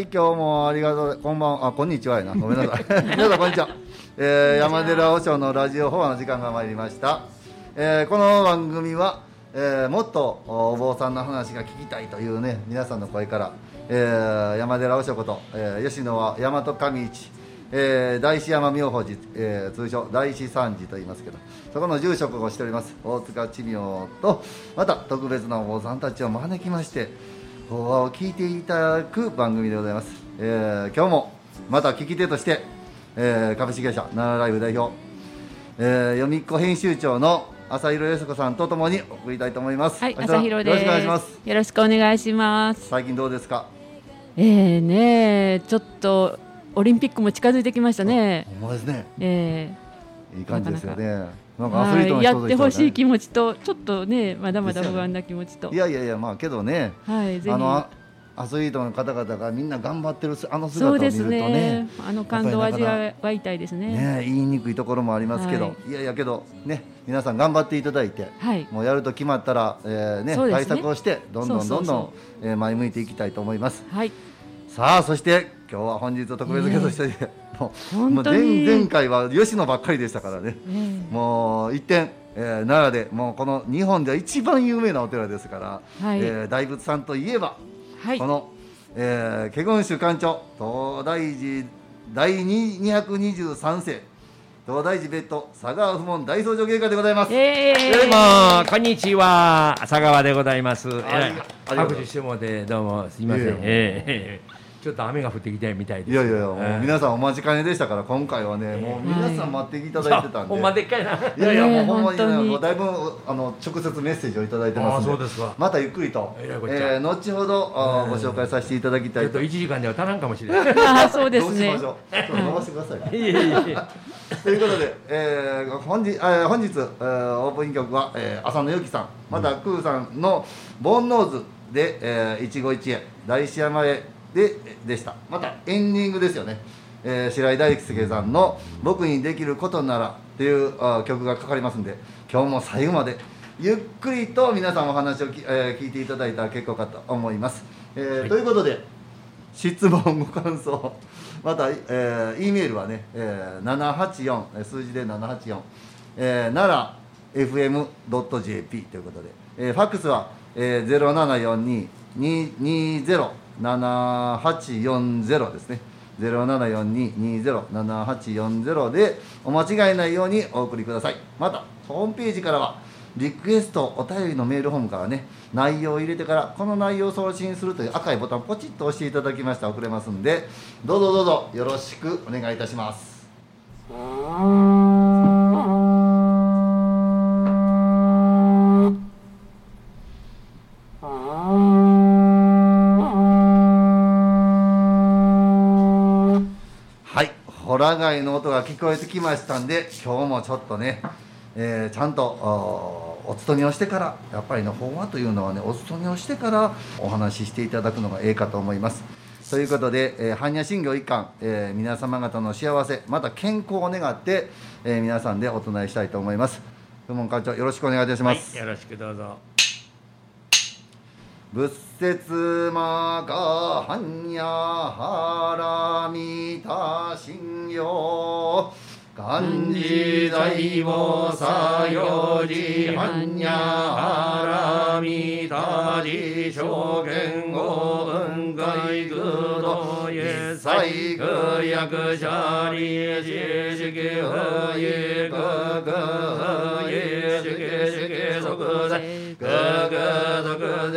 はい、今日もありがとう。こんばんは、あ、こんにちはやな。ごめんなさい。皆さん、こんにちは。えー、山寺和尚のラジオ法話の時間が参りました。えー、この番組は、えー、もっとお坊さんの話が聞きたいというね、皆さんの声から、えー、山寺和尚こと、えー、吉野は大和上市、えー、大師山妙法寺、えー、通称大師三寺と言いますけどそこの住職をしております大塚知明とまた特別なお坊さんたちを招きましてを聞いていただく番組でございます、えー、今日もまた聞き手として、えー、株式会社奈良ライブ代表、えー、読みっ子編集長の朝広康子さんとともに送りたいと思います。はい、朝広です。よろしくお願いします。よろしくお願いします。最近どうですか？えー、ねちょっとオリンピックも近づいてきましたね。ほんまですね。えいい感じですよね。なんー、かアスリートの人とってほしい気気持ちとちょっとねまだまだ不安な気持ちと、いやいやいやまあけどねはい、あのあアスリートの方々がみんな頑張ってるあの姿を見るとねね。あの感動を味わいたいですね。ね言いにくいところもありますけど、、はいやいやけどね皆さん頑張っていただいて、はい。もうやると決まったら、えーねね対策をしてどんどんどんどん前向いていきたいと思いますはい。さあそして今日は本日特別ゲストとして、もうもう本当に。前前回は吉野ばっかりでしたからね。えーもう一点、えー奈良でもうこの日本では一番有名なお寺ですから、はい。えー大仏さんといえばはい。こ。の、えー、華厳宗館長東大寺第2 223世東大寺別途佐川不問大僧正芸家でございます。えどうー、もこんにちは。佐川でございます。拍手してもでどうもすいません。ええ。ええちょっと雨が降ってきたみたいです。いやいやいや、もうええ皆さんお待ちかねでしたから今回はね、もう皆さん待っていただいてたんで、ほんまでっかいな。いやいや、もうほんまにね本当にもうだいぶあの直接メッセージをいただいてますんでああそうですかまたゆっくりと、えー後ほどあーご紹介させていただきたいとちょっと一時間では足らんかもしれない。あーそうですねどうしまし。ょう？ちょっと伸ばしてください いえいえ。ということで、えー本日、えー本日、えーオープニング曲は、えー浅野由紀さん、またクーさんの「ボンノーズで」えー一期一会大師山へででした。またエンディングですよね、えー白井大輔さんの「僕にできることなら」っていう曲がかかりますんで今日も最後までゆっくりと皆さんお話をき、えー聞いていただいたら結構かと思います、えーということで質問ご感想また、えー、E メールはね、えー、784えー数字で784、えー、奈良 FM.jp ということで、えー、ファックスは、えー、0742-207840ですね。0742-207840でお間違いないようにお送りください。またホームページからはリクエストお便りのメールホームからね内容を入れてからこの内容を送信するという赤いボタンをポチッと押していただきました。ら送れますんでどうぞどうぞよろしくお願いいたします。はいホラ貝の音が聞こえてきましたんで今日もちょっとね、えーちゃんとお勤めをしてからやっぱりね法話というのはねお勤めをしてからお話ししていただくのがええかと思います。ということで、えー般若心経一貫、えー皆様方の幸せまた健康を願って、えー皆さんでお唱えしたいと思います。福門館長よろしくお願いいたします、はい、よろしくどうぞ。仏説魔が般若波羅蜜多心経漢字大菩薩行事般若波羅蜜多事証言語雲海空道。一切空薬者利知識不意空空不意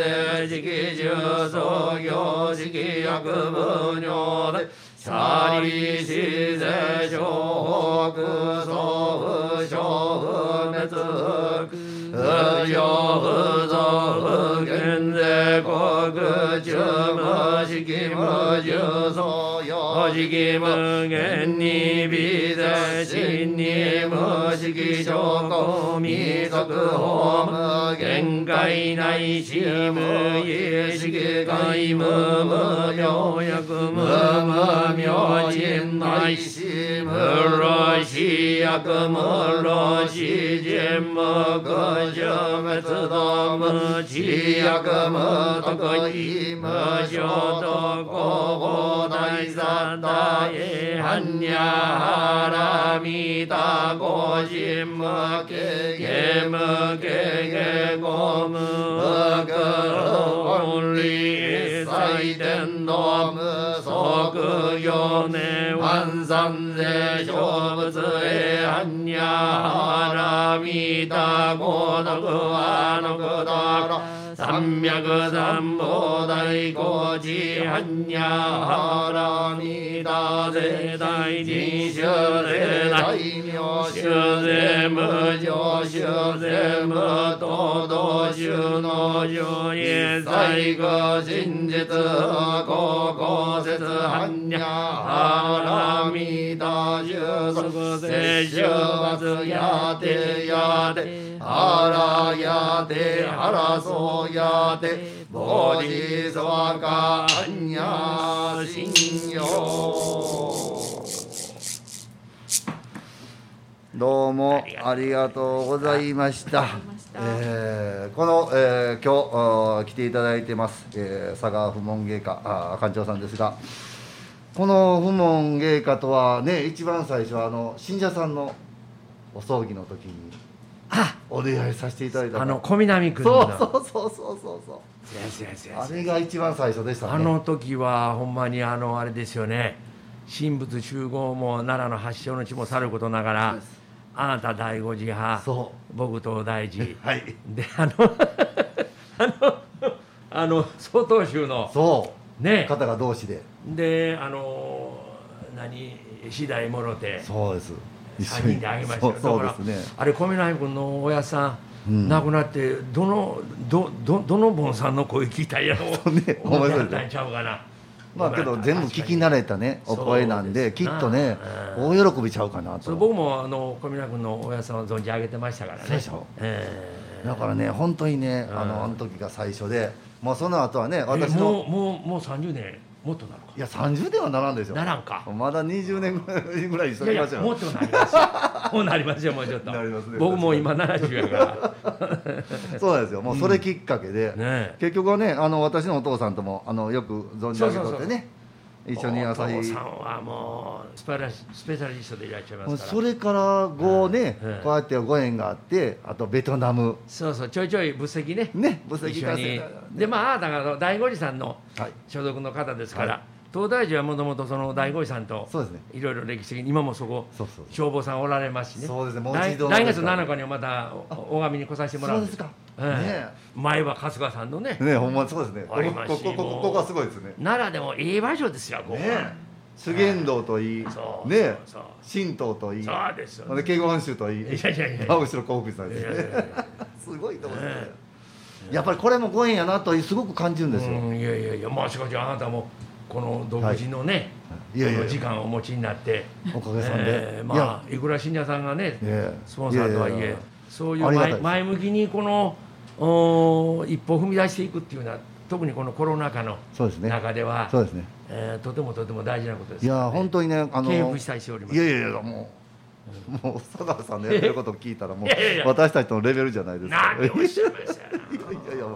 で時期中創業時期薬無尿でシャリシゼ諸北総不小不滅不上不増不減税国中無式無重創用時期無限に微税真に無式証拠未速法無限界内し無意識界無無病薬無無明人内し無老死薬無老死人無苦情滅道無知薬無得意無衝と公法大三大般若波羅蜜多五心無経験無経験五無無理一切天道無即行年万三世小仏へ般若波羅蜜多五徳はのくだ三脈三宝大高知般若波羅蜜多世大人修世大名修世無常修世無東道修の上へ最後真実高校説般若波羅蜜多修即世修罰やてやてあらやてあらそうやてボディソワカ般若心経どうもありがとうございました。えーこの、えー今日来ていただいてます、えー佐川不問芸家館長さんですが。この不問芸家とはね一番最初はあの信者さんのお葬儀の時にあお出会いさせていただいたあの小南君そうのそうそうそうそう。そうそうやそう。やあれが一番最初でしたね。あの時はほんまにあのあれですよね。神仏集合も奈良の発祥の地もさることながらあなた第五次派そ僕東大寺うはい。であの あのあの曹洞宗のそう。ね。方が同士で。であの何次第もろて。そうです。一3人であげましたよ。そうですね。あれ米内君の親さん、うん。亡くなってどのどどどの盆さんの声聞いたんやろう？ね思ってはんちゃうかな。まあけど全部聞き慣れたねお声なんできっとねうん。大喜びちゃうかなと。僕もあの小宮君の親さんを存じ上げてましたからね。そうでしょ。ええ。だからね本当にねうん。あのあの時が最初でもうその後はね私えものうもうもう30年もっとなるか。いや30年はならんでしょならんか。まだ20年ぐらいぐらいにしといやきましょうもっとなりますよ。もうなりますよもうちょっと。なりますね。僕もう今70やから。そうなんですよ。もうそれきっかけで、ね結局はねあの私のお父さんともあのよく存じ上げとってね一緒に朝日さんはもうスペラスペシャリストでいらっしゃいますから。それから後ね、うんこうやってご縁があってあとベトナム。そうそうちょいちょい仏石ね。ね仏石一緒に。でまああなたがあの大五寺さんのはい。所属の方ですから、は東大寺はもともとその大五寺さんといろいろ歴史的に今もそこ消防さんおられますしね。そうですね。もう来一度来月7日にもまたお拝みに来させてもらうんそうですか、ええ。前は春日さんのね。ねねほんまそうですね。こありますここここがすごいですね。奈良でもいい場所ですよここ修験道といい。そうね神道といい。そうですよ、で慶応宗といい。いやいやいや真後ろ幸福さんいですね。すごいとこですね。ねやっぱりこれもご縁やなとすごく感じるんですよ、うんいやいやいや。まあしかしあなたもこの独自のね、い。やいや時間をお持ちになって。おかげさんで、えーまあいくら信者さんがねえ。スポンサーとはいえそういう前向きにこのお一歩踏み出していくっていうのは特にこのコロナ禍のそうですね。中では、そうですね。えーとてもとても大事なことですいや本当にねあの敬服したいしております。いやいやいやもう、もう佐川さんのやってることを聞いたらもう私たちとのレベルじゃないですか。いやいやいや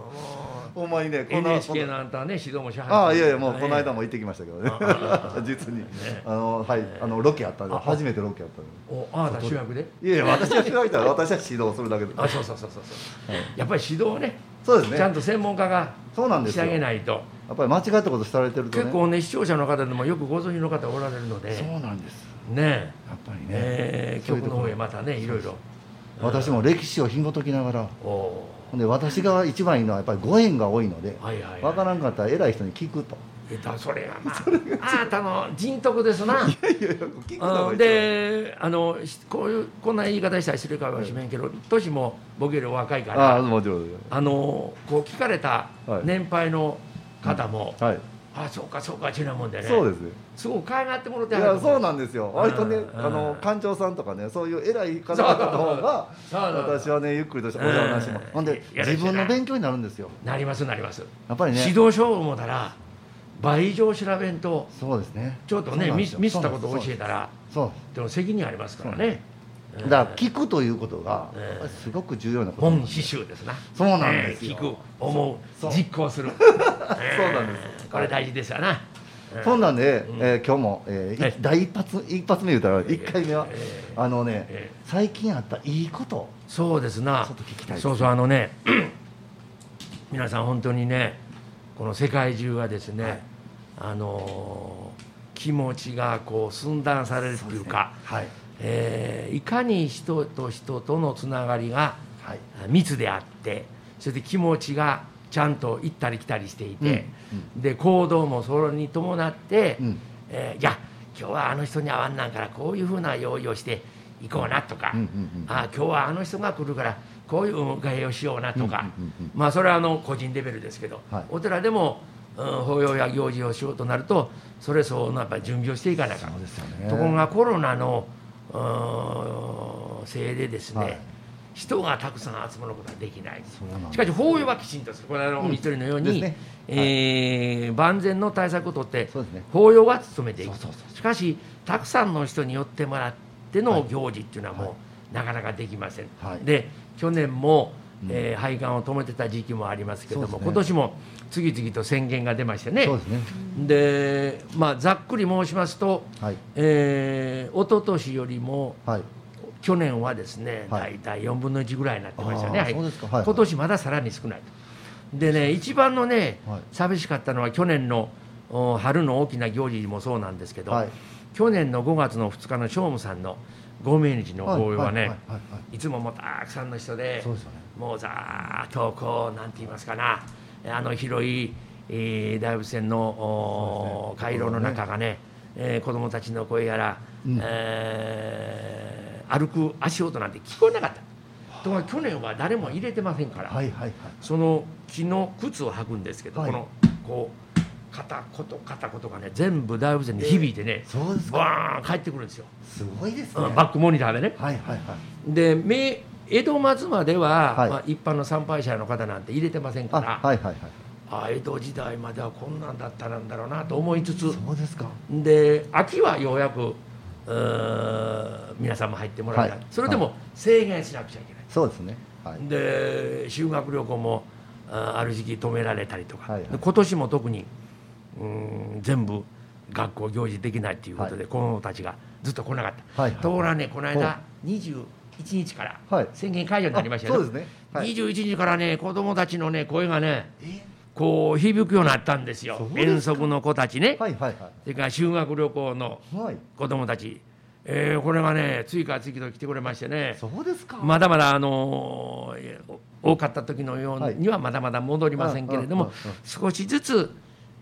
ほんまにねうこの NHK の。あんたはね指導もしはああいやいやもうこの間もも行ってきましたけどね。あ 実に。あのはいあのロケあったんであ初めてロケあったんで。おあなた主役で？いやいや私は開いたら私は指導するだけで。あそうそうそうそうそう。はい。やっぱり指導をねそうですね。ちゃんと専門家がそうなんですよ。げないと。やっぱり間違ったことされてるとね。結構ね視聴者の方でもよくご存知の方おられるので。そうなんですね。やっぱりね、えー曲の方へまたねいろいろ。私も歴史を紐解きながら。おおで私が一番いいのはやっぱりご縁が多いのでーはいはい。分からんかったら偉い人に聞くと。それはまあ あなたの人徳ですな。いやいやであのしこういうこんな言い方したりするかもしれんけど年も僕よりお若いからあのこう聞かれたはい。年配の方もはい、あそうかそうかちゅうなもんでね。そうです。ねすごく可愛がってもらっていやそうなんでですよ。割とねうん。あの館長さんとかねそういう偉い方々の方が私はねゆっくりとしたお話もうん。ほんで自分の勉強になるんですよ。なりますなります。やっぱりね。指導書を思ったら倍以上調べんとそうですね。ちょっとねミスミスったことを教えたらそう。でも責任ありますからね。だだから聞くということがええすごく重要なこと。本刺繍ですな。そうなんです聞く思う実行する。そうなんですえーこれ大事ですよな。そんなんで、うん。えー今日も、えーいはい。第一発一発目言うたら一回目は、えあのね、え最近あったいいことそうですな。ちょっと聞きたいそうそうあのね 皆さん本当にねこの世界中はですね、はい。あのー気持ちがこう寸断されるというかはい。えーいかに人と人とのつながりがはい。密であってそして気持ちがちゃんと行ったり来たりしていて、で行動もそれに伴って、うん。えーいや今日はあの人に会わんなんからこういうふうな用意をして行こうなとか、うんうんうんあ今日はあの人が来るからこういうお迎えをしようなとか、うんうんうんうん。まあそれはあの個人レベルですけど、はい。お寺でも、うん、法要や行事をしようとなるとそれ相応のやっぱり準備をしていかなきゃね。ところがコロナのうーんせいでですね、はい人がたくさん集まることはできないしかし法要はきちんとする。これはあのお一人のように、ですね。えー万全の対策をとってね。法要は務めていく。そうそうそう。しかしたくさんの人に寄ってもらってはい。の行事っていうのはもう、はい。なかなかできません、はい。で去年も、うん。えー配管を止めてた時期もありますけども、ね。今年も次々と宣言が出ましてね。でまあざっくり申しますと、はい。えー、一昨年よりもはい去年はですね、はい。大体4分の1ぐらいになってましたね、はい。今年まださらに少ないと。でね、一番のね、はい寂しかったのは去年のお春の大きな行事もそうなんですけど、はい。去年の5月の2日の聖武さんのご命日の法要はね、いつももうたくさんの人で、ね。もうざーっとこう、なんて言いますかな、あの広い、えー大仏線のね。回廊の中がね、えー子供たちの声やら、うん。えー歩く足音なんて聞こえなかった。ところが去年は誰も入れてませんから、はいはいはい。その木の靴を履くんですけど、はい。このこう片言片言がね全部大仏線に響いてね、そうですか。バーン帰ってくるんですよ、すごいですね。うんバックモニターでね。はいはいはい。で明江戸末までは、はい。まあ、一般の参拝者の方なんて入れてませんあから、はいはいはい。あ江戸時代まではこんなんだったんだろうなと思いつつ。そうですか。で秋はようやく皆さんも入ってもらえた、はい。それでも制限しなくちゃいけない。そうですね。はい。で修学旅行もあある時期止められたりとか、はいはい。で今年も特にうん全部学校行事できないということで、は子どもたちがずっと来なかった、はいはい。ところがねこのほ間21日からはい。宣言解除になりましたよ、あそうですね。はい。21日からね子どもたちのね声がねえ？こう響くようになったんですよ。遠足の子たちね、はいはいそれから修学旅行のはい。はい子どもたち、えーこれがね次から次と来てくれましてね。そうですか。まだまだあのー多かった時のようにはまだまだ戻りませんけれども、うんうんうんうん。少しずつ、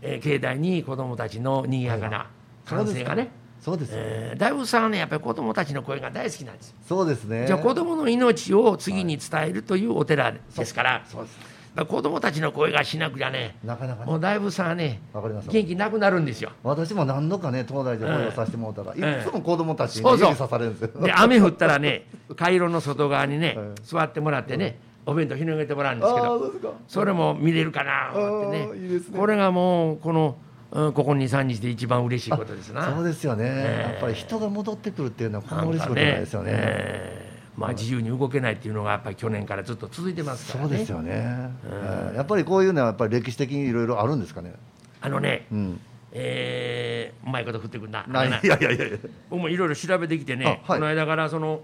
えー境内に子どもたちの賑やかな歓声がね、そうです。えー大仏さんはねやっぱり子どもたちの声が大好きなんです。よ。そうですね。じゃあ子どもの命を次に伝えるというお寺ですから,、そうです子どもたちの声がしなくちゃねなかなかね。もう大仏さんはねわかります。元気なくなるんですよ。私も何度かね東大で声をさせてもらったら、ええ。いつも子供たちに指さされるんですよ。で雨降ったらね回廊の外側にね、ええ。座ってもらってねお弁当広げてもらうんですけどそれも見れるかな思ってね。ね。これがもうこの、うんここ23日で一番嬉しいことですな。そうですよね、ええ。やっぱり人が戻ってくるっていうのはこんな嬉しいことないですよね。ええまあ、自由に動けないっていうのがやっぱり去年からずっと続いてますからね。そうですよね、うんええやっぱりこういうのはやっぱり歴史的にいろいろあるんですかね？あのね、うん。えーうまいこと振ってくるな。ないいやいやいやいや。僕もいろいろ調べてきてね、あはいこの間からその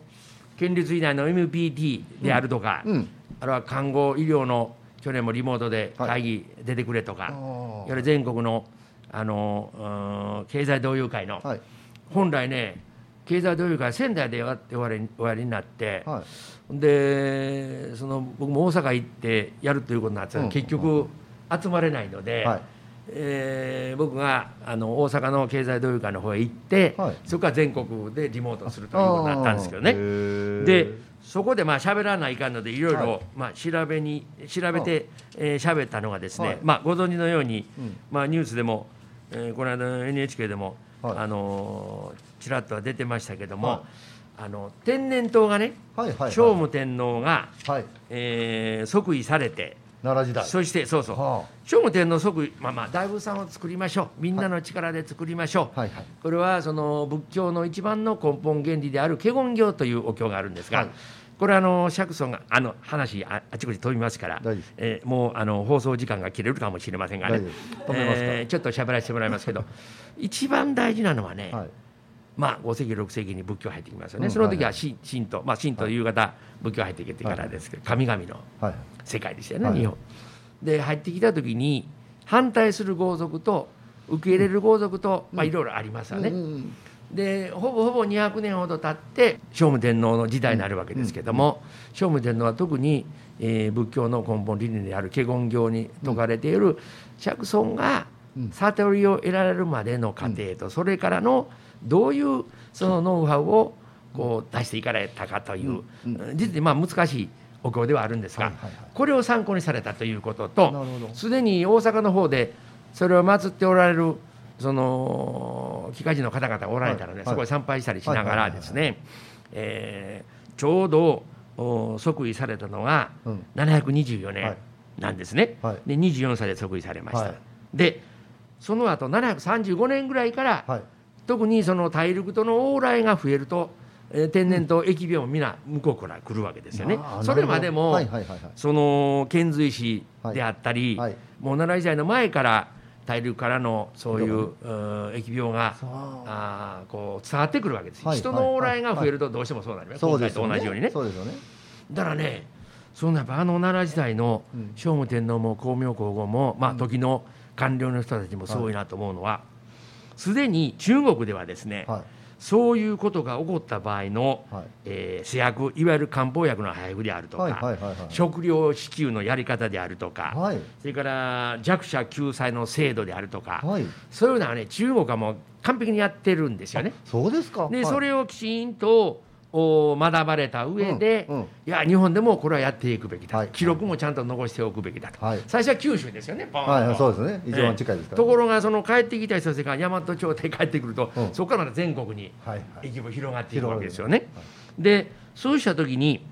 県立医大の MPT であるとか、うん。あるいは看護医療の去年もリモートで会議出てくれとか、あーい全国のあのうん経済同友会の、はい本来ね経済同友会仙台でやっておやりおやりになって、はい。でその僕も大阪行ってやるということになってうん。結局集まれないので、はい。えー僕があの大阪の経済同友会の方へ行って、はい。そこから全国でリモートするということになったんですけどね。でーそこでまあ喋らないかんのでいろいはい。ろまあ調べに調べてえー喋ったのがですね、はい。まあご存知のように、うん。まあニュースでも、えーこの間の NHK でも、はい。あのーちらっとは出てましたけども、はい。あの天然痘がね、はいはいはい。聖武天皇が、はい。えー即位されて奈良時代。そしてそうそう。は聖武天皇即位まあまあ大仏さんを作りましょう。みんなの力で作りましょう、あはいはい。これはその仏教の一番の根本原理である華厳経というお経があるんですが、はい。これはあの釈尊があの話ああちこち飛びますからえーもうあの放送時間が切れるかもしれませんがねえーちょっと喋らせてもらいますけど一番大事なのはね、はいまあ、5世紀6世紀に仏教入ってきますよね、うんその時は神神道、まあ、神道夕方仏教入ってきてからですけど、神々のはい。世界でしたよね、はい。日本。で入ってきた時に反対する豪族と受け入れる豪族と、まあ、いろいろありますよね。うんうんでほぼほぼ200年ほど経って聖武天皇の時代になるわけですけども、聖武天皇は特に、えー仏教の根本理念である華厳経に説かれている釈尊がうん。悟りを得られるまでの過程と、それからのどういうそのノウハウをこう出していかれたかという、うん実にまあ難しいお経ではあるんですが、これを参考にされたということなとすでに大阪の方でそれを祀っておられるその機械人の方々がおられたので、はいそこへ参拝したりしながらですねえーちょうどお即位されたのがうん。724年はい。なんですね、はい。で24歳で即位されました、はい。でその後735年ぐらいから、はい特にその大陸との往来が増えると、えー天然と疫病も皆向こうから来るわけですよね。それまでも、その遣隋使であったり、はい。はい。もう奈良時代の前から大陸からのそういううん疫病があーこう伝わってくるわけです、はい。人の往来が増えるとどうしてもそうなります、そうですよ今回と同じようにね。そうですよね。だからねそのやっぱあの奈良時代のうん。聖武天皇も光明皇后も、まあ、時の官僚の人たちもすごいなと思うのはすで、に中国ではですね、はい。そういうことが起こった場合の、はい。えー製薬いわゆる漢方薬の配布であるとか、はいはいはいはい。食料支給のやり方であるとか、はい。それから弱者救済の制度であるとか、はい。そういうのはね中国はもう完璧にやってるんですよね。そうですか。で、はい。それをきちんとお学ばれた上で、うんうん。いや日本でもこれはやっていくべきだ、はい。記録もちゃんと残しておくべきだと、はい。最初は九州ですよねは。いはいそうですね。一番近いですからところがその帰ってきた人たちが大和町で帰ってくると、うん。そこからまた全国にはいはい。疫病広がっていくわけですよね。はいでそうした時に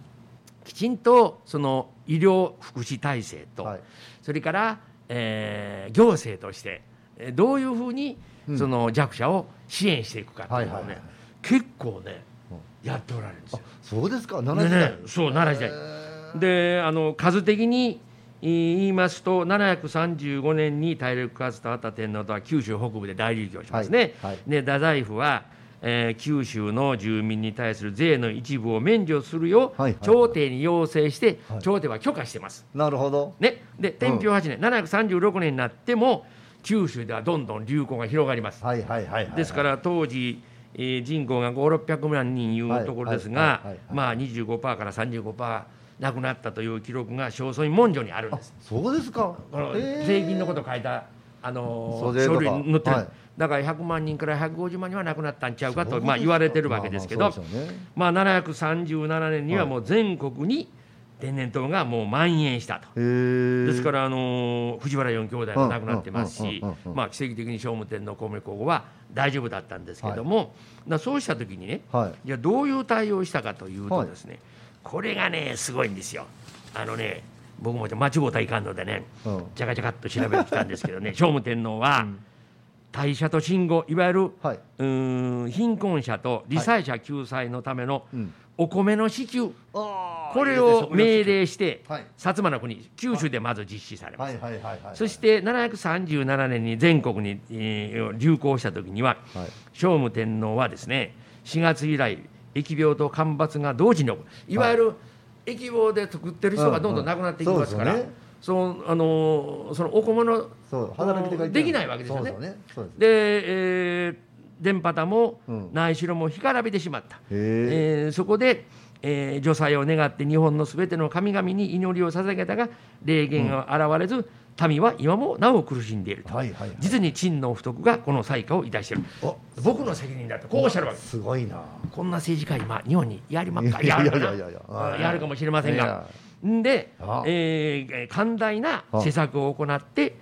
きちんとその医療福祉体制と、はい。それから、えー行政としてえーどういうふうにうん。その弱者を支援していくかっていうのをね、結構ねやっておられるんですあよ。そうですか。で奈良時代。ね、そう奈良時代。であの数的に言いますと735年に大陸かつたった天皇とは九州北部で大流行しますね。はいはい。で太宰府は、えー九州の住民に対する税の一部を免除するよう、はいはい朝廷に要請して、はい。朝廷は許可してます。なるほど。ね、で天平8年、736年になっても九州ではどんどん流行が広がります。はいはいはいはい。ですから当時、えー人口が5、600万人いうところですがまあ25%から35%亡くなったという記録が正倉院文書にあるんあです。そうですか。この税金のこと書いたあのー書類載ってる、はい。だから100万人から150万人は亡くなったんちゃうかとまあ言われてるわけですけど、まあまあそうでしょうね。まあ737年にはもう全国に天然痘がもう蔓延したと。ですから、あのー藤原四兄弟も亡くなってますしうんうんうんうん、まあ、奇跡的に聖武天皇、皇明皇后は大丈夫だったんですけども、だからそうした時にね、はい。じゃあどういう対応をしたかというとはいですね、これがね、すごいんですよ。あのね、僕も間違うたらいかんのでね、うん。じゃかじゃかっと調べてきたんですけどね、聖武天皇は、大社と信号、いわゆる、はい。うーん貧困者と理災者救済のためのうん。お米の支給、あーこれを命令して、はい。薩摩の国、九州でまず実施されます。はいはいそして737年に全国に、えー流行した時には、はい。聖武天皇はですね4月以来疫病と干ばつが同時に起こる。いわゆる疫病で作ってる人がどんどん亡くなっていきますから、そのあのーそのお米のそう働き手ができないわけですよね。そうですよね。そうでえー電波もうん。ないしろも干からびてしまった、えーそこで、えー除災を願って日本のすべての神々に祈りを捧げたが霊言が現れず、民は今もなお苦しんでいると、はいはいはい。実に陳の不徳がこの災禍をいたしている。あ僕の責任だとこうおっしゃるわけ。ですすごいな。こんな政治家今日本にやりまっか？いやるか？やるかもしれませんいがであ、えー寛大なあ。施策を行って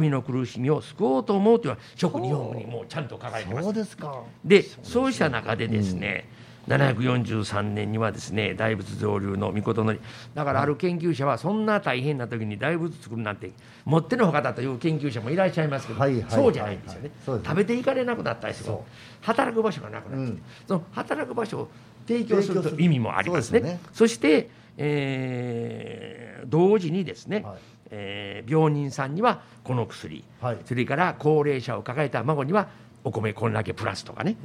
民の苦しみを救おうと思うというのは職日本にもうちゃんと書かれてます。そうですか。でそうした中でですね、743年にはですね大仏造立の御事のりだからある研究者はそんな大変な時に大仏作るなんてもってのほかだという研究者もいらっしゃいますけど、はいはいそうじゃないんですよね,、はいそうですね。食べていかれなくなったりする。働く場所がなくなって、うん。その働く場所を提供するという意味もありますね。そね。そして、えー同時にですね、はい。えー病人さんにはこの薬、はい。それから高齢者を抱えた孫にはお米こんだけプラスとかね。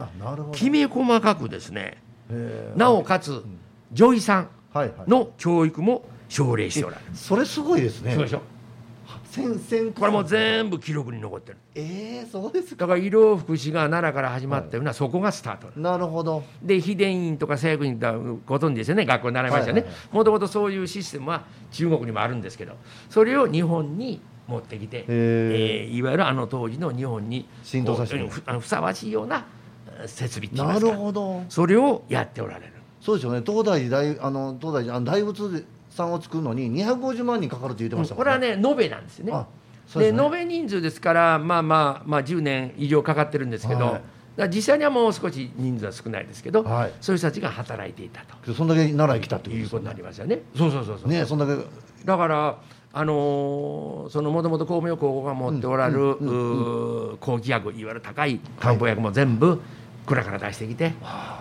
きめ細かくですねなおかつ女医さんはいはい。の教育も奨励しておられる、それすごいですね。そうでしょ。先々これも全部記録に残ってる。ええそうですか。だから医療福祉が奈良から始まったような、そこがスタート。なるほど。で秘伝院とか西薬院とかご存知ですよね学校に習いましたよね。はいはいはもともとそういうシステムは中国にもあるんですけどそれを日本に持ってきて、へえーいわゆるあの当時の日本に浸透させふさわしいようなえー設備って言いまなるほど。それをやっておられる。そうですよね。東大寺大あの東大寺あの大仏さんを作るのに250万人かかるって言ってましたもんこれはね延べなんですよね。でね。延べ人数ですからまあまあまあ10年以上かかってるんですけど、はい。実際にはもう少し人数は少ないですけど、はい。そういう人たちが働いていたと。そんだけ奈良に来たということになりますよね。そうそうそうそう。ねそんだけ。だからあのーそのもともと光明高校が持っておられる、うんうー後期薬いわゆる高い漢方薬も全部蔵から出してきて、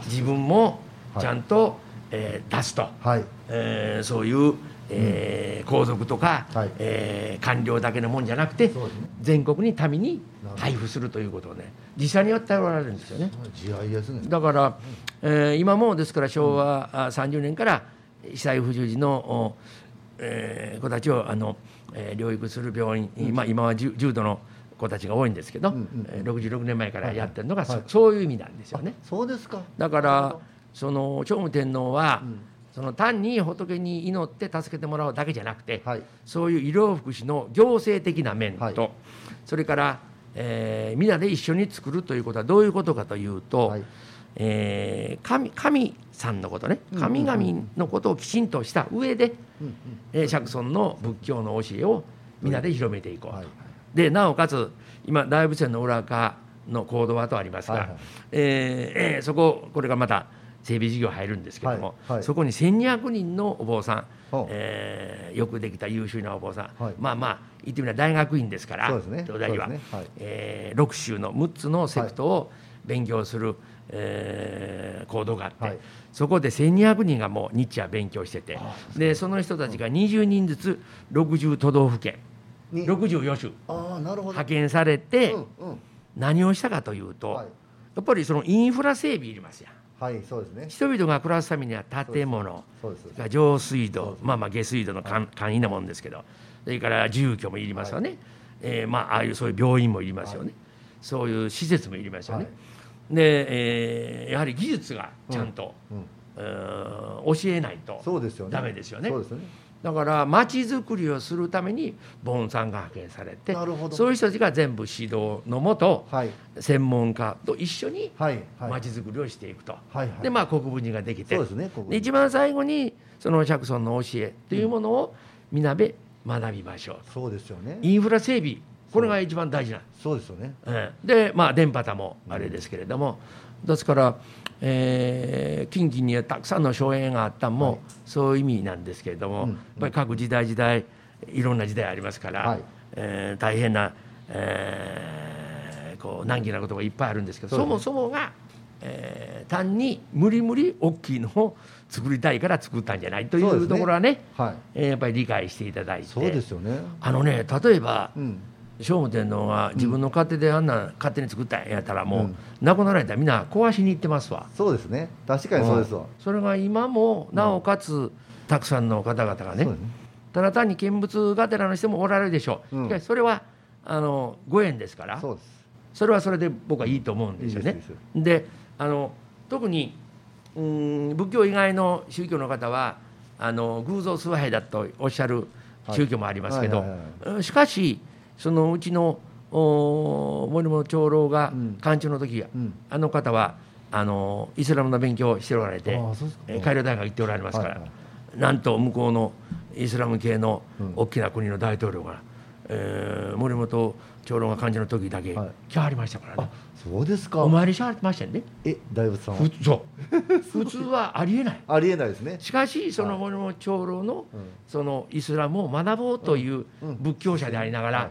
自分もちゃんと、えー出すと、はい。えーそういう、えー皇族とか、はい。えー官僚だけのもんじゃなくてね。全国に民に配布するということをね。実際にやっておられるんですよね。慈愛ですね。だから、えー今もですから昭和あ30年から被災不従事の、おえー子たちをあの、えー療育する病院、まあ、今は重重度の子たちが多いんですけど、うんうんえー66年前からやってるのが、はいはい。そそういう意味なんですよね。そうですか。だからその聖武天皇は、うん。その単に仏に祈って助けてもらうだけじゃなくて、はい。そういう医療福祉の行政的な面と、はい。それから、えー皆で一緒に作るということはどういうことかというと、はい。えー神神さんのことね。神々のことをきちんとした上で、うんうん。えー釈尊の仏教の教えを皆で広めていこうと、はいでなおかつ今大仏殿の裏側の行動はとありますが、はいはい。えーえーそここれがまた整備事業入るんですけども、はいはい。そこに1200人のお坊さんえーよくできた優秀なお坊さん、はい。まあまあ言ってみれば大学院ですからそうですね。東大は、ね。はい。えー6州の6つのセクトを勉強する、えー行動があって、はい。そこで1200人がもう日夜勉強しててでその人たちが20人ずつ60都道府県に64州ああなるほど。派遣されて何をしたかというと、はい。やっぱりそのインフラ整備いりますやん。はいそうですね。人々が暮らすためには建物上水道まあまあ下水道の簡簡易なもんですけどそれから住居もいりますよね、えーまあああいうそういう病院もいりますよね、そういう施設もいりますよね、で、えーやはり技術がちゃんと、うん教えないとダメですよね。そうですよねだから町づくりをするためにボンさんが派遣されてなるほど。そういう人たちが全部指導のもとはい。専門家と一緒に町づくりをしていくと、はいはい。でまあ国分寺ができてそうですねで一番最後にその釈尊の教えというものを皆で学びましょうそうですよね。インフラ整備これが一番大事な、そうですよね。ええでまあ電波塔もあれですけれども、ですから、えー近畿にはたくさんの荘園があったのも、はい。そういう意味なんですけれども、うん。やっぱり各時代時代いろんな時代ありますから、はい。えー大変な、えーこう難儀なことがいっぱいあるんですけどそそもそもが、えー単に無理無理大きいのを作りたいから作ったんじゃないというところはねはい。えーやっぱり理解していただいて。そうですよね。あのね例えばうん聖武天皇が自分の勝手であんな勝手に作ったんやったらもう、うん。亡くなられたらみんな壊しに行ってますわ。そうですね。確かにそうですわ。それが今もなおかつたくさんの方々がね、ね。ただ単に見物がてらの人もおられるでしょう、うん。しかしそれはあのご縁ですから。それはそれで僕はいいと思うんですよね。であの特にうーん仏教以外の宗教の方はあの偶像崇拝だとおっしゃる宗教もありますけどしかしそのうちのお森本長老がうん。館長の時、うん。あの方はあのイスラムの勉強をしておられてああそうですか。えー海洋大学行っておられますから、はいはなんと向こうのイスラム系のうん。大きな国の大統領がえー森本長老が幹事の時だけはい。来はりましたからね、そうですか。お参りしはりましたよねえ大仏さんは？ふそう。普通はありえない。ありえないですね。しかしそはい。の森本長老のうん。そのイスラムを学ぼうといううん。仏教者でありながはいら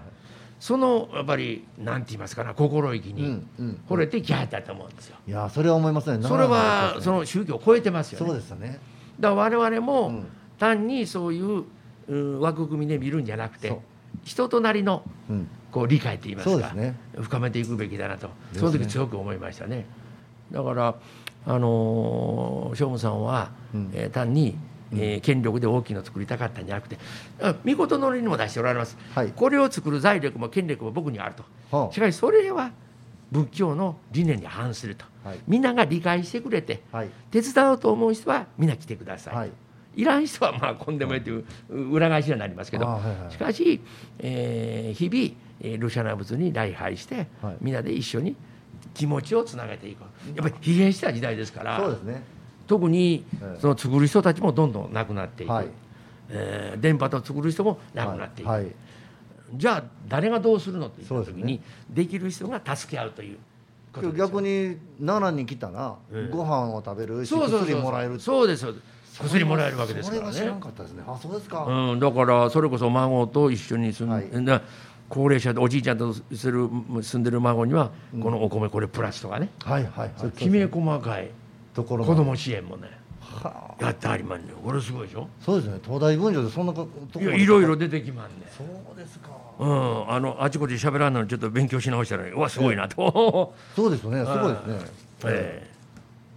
そのやっぱりなんて言いますかな心意気うに惚れて来はったと思うんですよ。いやそれは思いますね。それはそのの宗教を超えてますよね。そうですよね。だから我々うもん。単にそういううん枠組みで見るんじゃなくて人となりのうん。こう理解といいますか深めていくべきだなと。その時強く思いましたね。だからあのー、聖武さんは、うん。えー単に、えー権力で大きいのを作りたかったんじゃなくてあ御事の例にも出しておられます、はい。これを作る財力も権力も僕にあると。はしかしそれは仏教の理念に反すると。あはい。皆が理解してくれてはい。手伝おうと思う人は皆来てください、はい。い、らん人はまあ今でもいいという裏返しになりますけど、あはいはいしかし、えー日々、えールシャナ仏に礼拝して、はい。皆で一緒に気持ちをつなげていくやっぱり疲弊した時代ですからそうですね特にええ。その作る人たちもどんどんなくなっていく、はい。えー電波と作る人もなくなっていく、はい。じゃあ誰がどうするのって言った時にできる人が助け合うという。逆に奈良に来たらええ。ご飯を食べるし薬もらえるそうですそうです。薬もらえるわけですからね。それは知らんかったですね。あそうですか。うん、だからそれこそ孫と一緒に住ん、はい。な高齢者でおじいちゃんとする住んでる孫にはこのお米これプラスとかね、はいはいはい。それきめ細かいところ子供支援もね。はあ。やってありまんねこれすごいでしょ？そうですね。東大分譲でそんなことこいやいろいろ出てきまんねそうですか。うん。あのあちこち喋らんのにちょっと勉強し直したらうわすごいなと、そうですよね。すごいですね。ええ。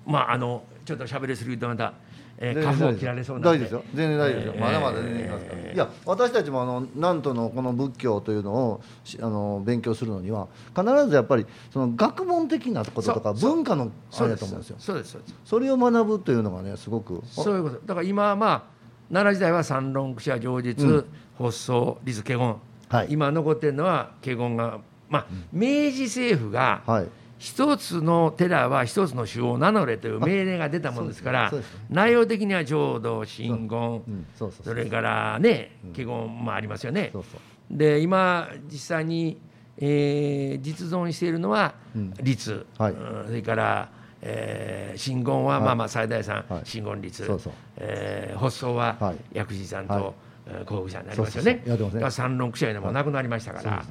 まああのちょっと喋りすぎるとまた、えー、花粉を切られそうなんで。大丈夫ですよ。全然大丈夫ですよ、えーまだまだ全然いますから、いや私たちもあの南都のこの仏教というのをしあの勉強するのには必ずやっぱりその学問的なこととか文化のあれだと思うんですよ。そうですそうです。それを学ぶというのがねすごく。そういうこと。だから今はまあ奈良時代は三論口や上実、うん。発想立華厳、はい。今残ってるのは華厳がまあ、明治政府がはい一つの寺は一つの宗を名乗れという命令が出たもんですから内容的には浄土真言う。ん。それからね華厳もありますよね。で今実際に、えー実存しているのはうん。律、はい。うん。それから、えー真言はまあまあ最大さん、はい。真言律、そえー発想ははい。薬師さんと、はい。えー幸福さんになりますよね。そうそうそう。やってますね。だから三論口やのもなくなりましたから、ね。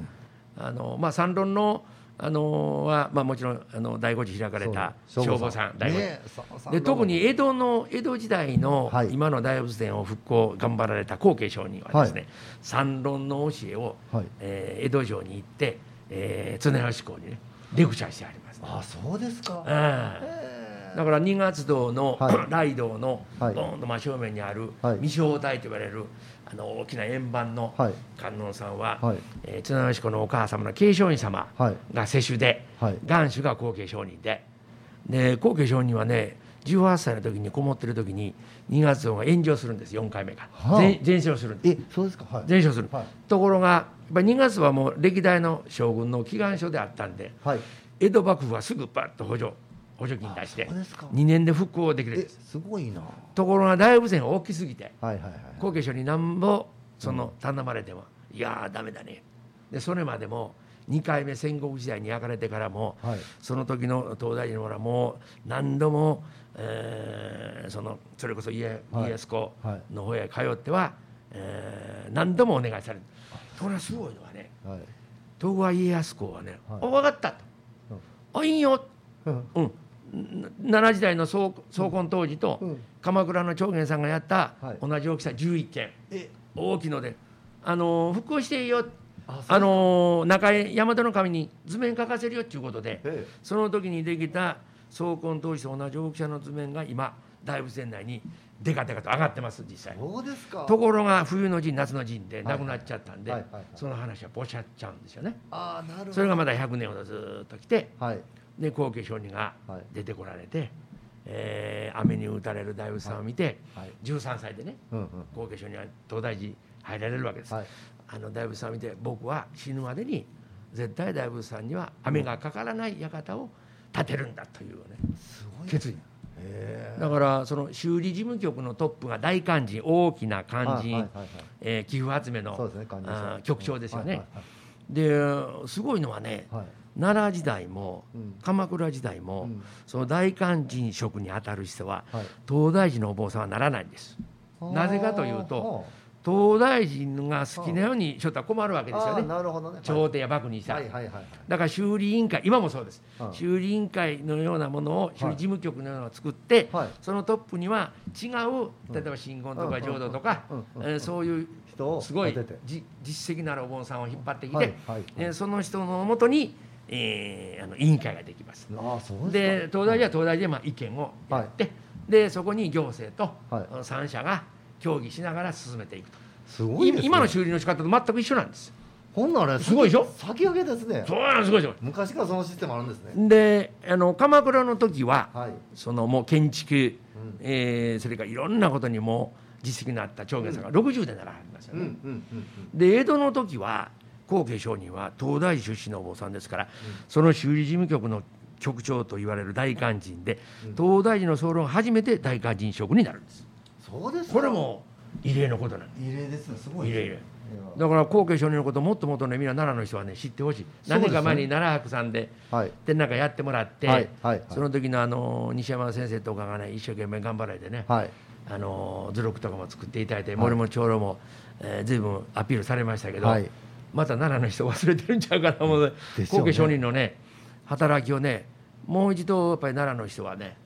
あのまあ、三論のあのは、まあ、もちろんあの第五次開かれた消防さん。第五次ねで特に江戸の江戸時代のはい。今の大仏殿を復興頑張られた後継上人はですね、はい。三論の教えを、はい。えー江戸城に行って、えー、常吉公にねレクチャーしてあります、あそうですか。だから二月堂の、はい。雷道のはい。ドーンと真正面にあるはい。未正体と言われるあの大きな円盤のはい。観音さんは、はい。えー綱吉公のお母様の慶祥院様はい。が世襲で、はい。元首が後継上人で。で後継上人はね18歳の時にこもってる時に二月堂が炎上するんです4回目が、はあ。全全焼するんです。えそうですか？はい。全焼する、はい。ところがやっぱり2月はもう歴代の将軍の祈願書であったんではい。江戸幕府はすぐパッと補助補助金出して。そうですか。2年で復興できる。んえですすごいな。ところが大仏殿が大きすぎてはいはいはい。後継所になんぼその頼まれても、いやーダメだね。でそれまでも2回目戦国時代に焼かれてからも、はい。その時の東大寺の者はもう何度も、えーそのそれこそ家康公はい。の方へ通っては、えー何度もお願いされる。ところがすごいのはねはい。徳川家康公はね「はい。お分かった」と「あいいよ」うん。うん、ん奈良時代の総総根当時と、うん。鎌倉の長元さんがやったはい。同じ大きさ11件、え。大きいので、あのー復興していいよ。ああのー中江大和の神に図面書かせるよっていうことでえその時にできた総根当時と同じ大きさの図面が今大仏殿内にデカデカと上がってます実際。そうですか。ところが冬の陣夏の陣ではいなくなっちゃったんで、その話はぼしゃっちゃうんですよね。あーなるほど。それがまだ100年ほどずーっと来てはいで後継上人がはい。出てこられて、えー雨に打たれる大仏さんを見て、はい。13歳でねうんうん。後継所には東大寺入られるわけです、はい。あの大仏さんを見て僕は死ぬまでに絶対大仏さんには雨がかからない館を建てるんだというねすごい決意。へだからその修理事務局のトップが大肝心大きな肝心、はいはいはいはい。えー寄付集めのね局長ですよね。はいですごいのはねはいはい奈良時代もうん。鎌倉時代も、うん。その大肝心職に当たる人ははい。東大寺のお坊さんはならないんです。はいなぜかというとは東大寺が好きなようにしょったら困るわけですよああね。なるほどね。朝廷や幕にしたら。はいはいはいはい。だから修理委員会今もそうです、うん。修理委員会のようなものをい。修理事務局のようなのを作って、はい。そのトップには違う例えば信言とか浄土とか、うんうんえーそういう人をすごい実績のあるお盆さんを引っ張ってきて、はいはいえーその人のもとに、えーあの委員会ができます。ああそうで東大寺は東大寺でまあ意見をやって、でそこに行政と、三者が協議しながら進めていくと、すごいね。今の修理の仕方と全く一緒なんです。ほんならすごいでしょ？先駆けですね。そうなんですすごいです昔からそのシステムあるんですね。であの鎌倉の時ははい。そのもう建築、うん。えーそれからいろんなことにも実績のあった長元さんが60でならはりますようんうね。で江戸の時は後継上人は東大寺出身のお坊さんですから、その修理事務局の局長と言われる大肝心で、東大寺の総論初めて大肝心職になるんです。そうですか。これも異例のことなんです。異例ですね。すごい異例。だから後継上人のこともっともっとねみんな奈良の人はね知ってほしい。何年か前に奈良博さんではい。展覧会やってもらって、はい。はい。はい。その時のあの西山先生とかがね一生懸命頑張られてね、はい。あの図録とかも作っていただいて、森も長老も、えー、随分アピールされましたけど、はいまた奈良の人忘れてるんちゃうかな思う。後継上人のね働きをねもう一度やっぱり奈良の人はね、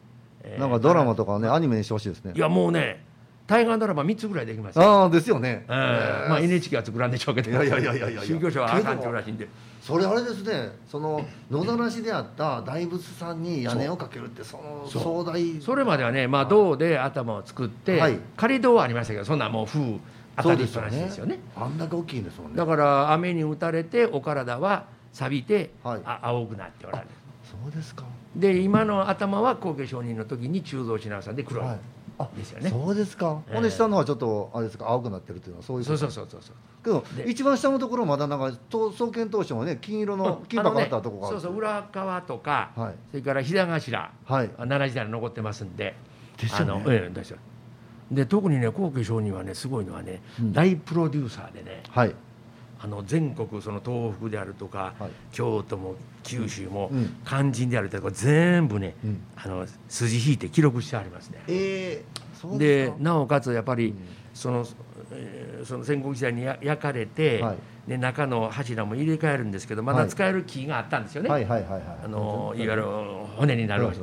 えーなんかドラマとかねアニメにしてほしいですね。いやもうね大河ドラマ3つぐらいできますよ、ああですよね。えーまあ、NHK は作らんでしょうけど。いやいやいやいや宗教者はあかんっていうらしいんで。それあれですね。その野ざらしであった大仏さんに屋根をかけるってその壮大。それまではね、まあ、銅で頭を作って、はい。仮銅はありましたけどそんなもう風当たりっぱなしですよね。あんだけ大きいんですもんね。だから雨に打たれてお体は錆びて、はい。あ青くなっておられる。そうですか。で今の頭は後継承人の時に鋳造し直さんで黒い、はい。あですよね。そうですか、ええ。ほんで下の方はちょっとあれですか青くなってるっていうのはそういうそうそうそうそうそう。けどで一番下のところまだなんかと創建当初もね金色の金箔あったとこがある。そうそう裏側とか、はい。それから平頭はい。奈良時代に残ってますんで。ですよね。あのええですよで特にね後継承人はねすごいのはね、うん。大プロデューサーでねはい。あの全国その東北であるとか、はい。京都も九州も、うん。肝心であるとか全部ね、うん。あの筋引いて記録してありますね。ええそうでか。なおかつやっぱり、うん。そのえーその戦国時代にや焼かれて、はい。で中の柱も入れ替えるんですけどまだ使える木があったんですよね、はいわゆる骨になるわけ。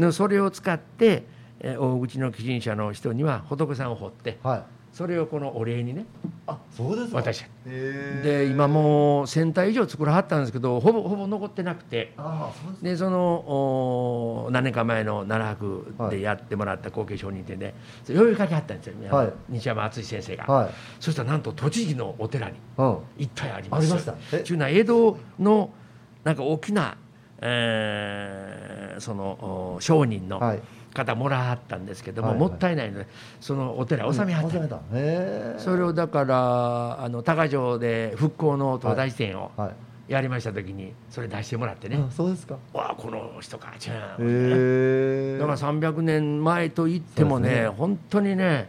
でそれを使って、えー大口の寄進者の人には仏さんを彫ってはい。それをこのお礼にねあそうですか。渡した。で今もう1000体以上作らはったんですけどほぼほぼ残ってなくてそうですでそのお何年か前の奈良博でやってもらった後継承認展でそれ呼びかけはったんですよ、はい。西山敦先生が、はい。そしたらなんと栃木のお寺にうん。一体あります。ありました。え？ちゅうのは江戸のなんか大きな、えーそのお商人のはい方もらはったんですけども、はいはい。もったいないのでそのお寺納めはった、収めた。へえ。それをだからあの多賀城で復興の東大寺展をはい。やりました時にそれ出してもらってね、あそうですか。わあこの人かじゃあ、へえ。だから300年前と言ってもねね。本当にね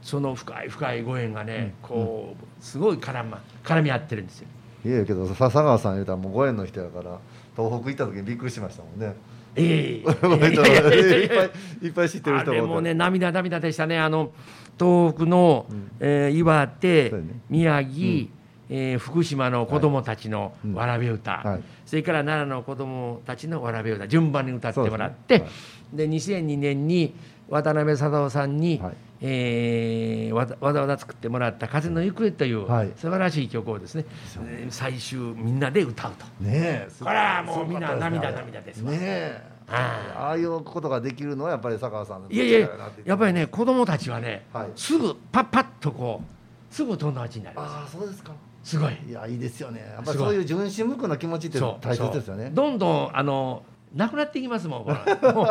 その深い深いご縁がね、こうすごい絡,、ま、絡み合ってるんですよ。いやけど笹川さん言うたらもうご縁の人やから東北行った時にびっくりしましたもんねええ。いっぱいいっぱい知ってるあ人がおってれもね涙涙でしたね。あの東北の、うん。えー岩手、ね。宮城、えー福島の子供たちのうんわらべ歌、はい。それから奈良の子供たちのわらべ歌順番に歌ってもらって。で,、2002年に渡辺貞夫さんに、はい。えーわざわざ作ってもらった「風の行方」というはい。素晴らしい曲をですね、えー最終みんなで歌うと。ねえ。これはもうみんな涙涙ですわ。ね。え。ああ。あいうことができるのはやっぱり坂川さんのいやいややっぱりね子供たちはね、はい。すぐパッパッとこうすぐ友達になるんです。よああそうですか。すごい。いやいいですよね。やっぱりそういう純真無垢な気持ちって大切ですよね。どんどんあのなくなっていきますもんこれもうもう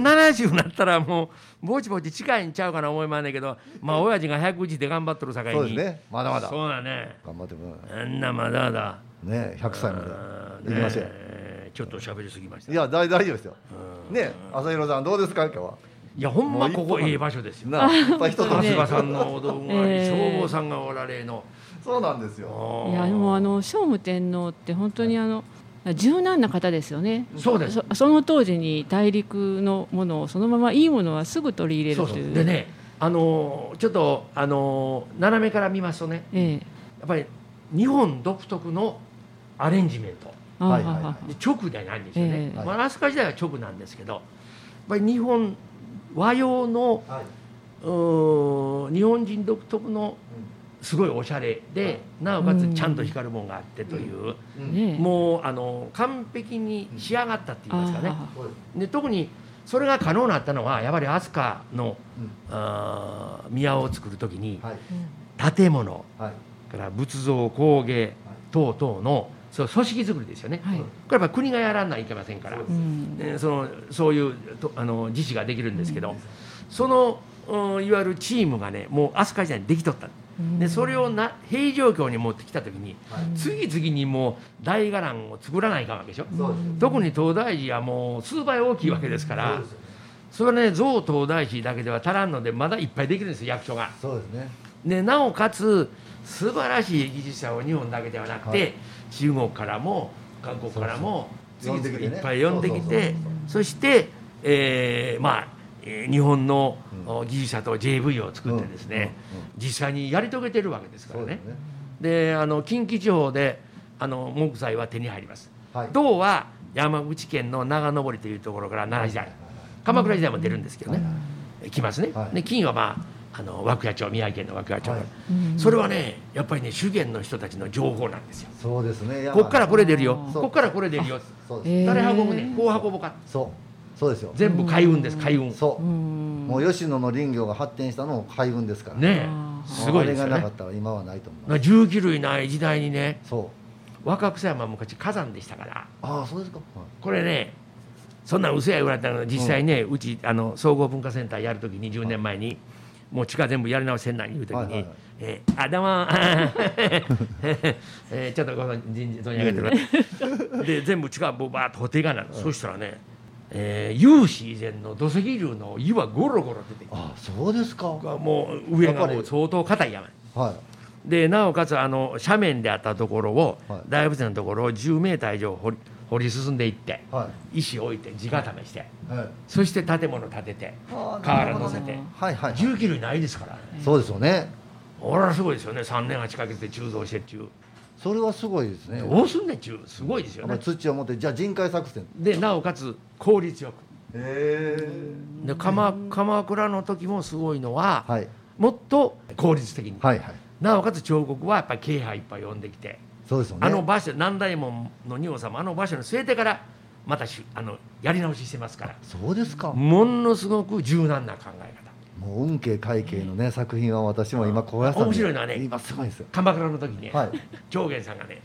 70になったらもうぼちぼち近いんちゃうかな思いまんねんけどまあ親父が101で頑張っとるさかいに。そうですね。まだまだ。そうだね。頑張ってくださあんなまだだ。いね100歳まで。いきましょうねちょっと喋りすぎました。いや大大丈夫ですよ。うん。ね朝弘さんどうですか今日は？いやほんまここええ場所ですよ。なあいっぱい人とねさんのお道具があり、ええ。消防さんがおられの。そうなんですよ。いやでもあの聖武天皇って本当にあの柔軟な方ですよね。そうです。そその当時に大陸のものをそのままいいものはすぐ取り入れるというう。でね、あのーちょっとあのー斜めから見ますとね、ええ。やっぱり日本独特のアレンジメント。あはいはいはい直じゃないんですよね、ええまあ、飛鳥時代は直なんですけどやっぱり日本和洋のはい日本人独特のすごいおしゃれでなおかつちゃんと光るもんがあってという。もうあの完璧に仕上がったって言いますかね。で特にそれが可能になったのはやっぱり飛鳥のうん。あー宮を作る時にはい。建物。はい。から仏像工芸等々のそう組織作りですよね、はい。これやっぱり国がやらないといけませんから。そ。ね。そのそういうとあの自治ができるんですけど、その、うんいわゆるチームがねもう飛鳥時代にできとったでそれをな平状況に持ってきた時にはい。次々にもう大伽藍を作らないかんわけでしょ。特に東大寺はもう数倍大きいわけですから、それはね造東大寺だけでは足らんのでまだいっぱいできるんですよ役所が。そうですね。でなおかつ素晴らしい技術者を日本だけではなくて、はい。中国からも韓国からも次々いっぱい呼んできてそして、えーまあえー日本の技術者と JV を作ってですね、実際にやり遂げてるわけですからね。であの近畿地方であの木材は手に入ります。はい。銅は山口県の長登というところから奈良時代鎌倉時代も出るんですけどね、来ますね、はい。で金はまああの涌谷町宮城県の涌谷町から、はい。うん。それはねやっぱりね修験の人たちの情報なんですよ。そうですね。こっからこれ出るよ。こっからこれ出るよ。誰運ぶねこう。運ぶか。そうそうですよ。全部海運です海運。そう。うん。もう吉野の林業が発展したのも海軍ですから。ねすごいですよね。あれがなかったら今はないと思います。重機類ない時代にねそう。若草山は昔火山でしたから。ああそうですか。これねそんなん嘘や言われたの実際ね、うちあの総合文化センターやるときに10年前に、もう地下全部やり直せんなん言うときに、はいはいはい。えーあどうも。えーちょっとごめん人事存じ上げてくださいで全部地下バーッと補定がなる、そしたらね、えー、有史以前の土石流の岩ゴロゴロ出てきてああそうですか。もう上がもう相当硬い山。はい。でなおかつあの斜面であったところを、はい。大仏のところを10メーター以上掘り掘り進んでいっては石置いて地固めしてい。はい。そして建物建てて瓦乗せて。はいはい。重機類ないですからね。そうですよね。俺はすごいですよね。3年8ヶ月で鋳造してっちゅうそれはすごいですね。どうすんねんちゅうすごいですよね。り土を持ってじゃあ人海作戦。でなおかつ効率よく。へで鎌鎌倉の時もすごいのははい。もっと効率的に。はいはい。なおかつ彫刻はやっぱり慶派いっぱい呼んできて。そうですよね。あの場所南大門の仁王様あの場所に据えてからまたしあのやり直ししてますから。そうですか。ものすごく柔軟な考え方もう運慶会計のね作品は私も今高野山で面白いのはね今すごいですよ。鎌倉の時にね、はい。上元さんがね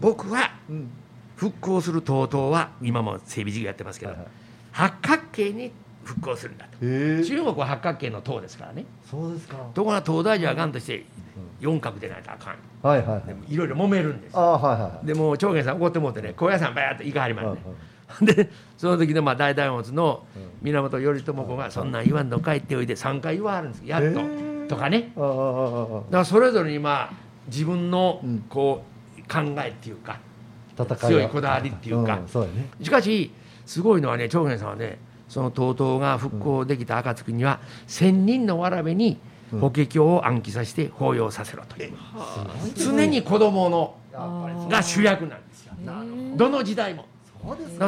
僕はうん。復興する東東は今も整備事業やってますけど、はいはい。八角形に復興するんだと。中国は八角形の塔ですからね。そうですか。ところが東大寺はがんとして四角でないとあかん。はいはいはい。いろいろ揉めるんです。ああはいはいはい。でもう長元さん怒ってもうてね高野山バーッと行かはりまはいすね でその時のまあ大大物のうん。源頼朝公が「そんなん言わんの帰っておいで3回言わはるんですやっと。へー。とかね。だからそれぞれにまあ自分のうん。こう考えっていうか強いこだわりっていうか。んそうやね。しかしすごいのはね長元さんはねその TOTO が復興できた暁には千人のわらべにうん。法華経を暗記させて法要させろという。常に子供のが主役なんですよ。どの時代も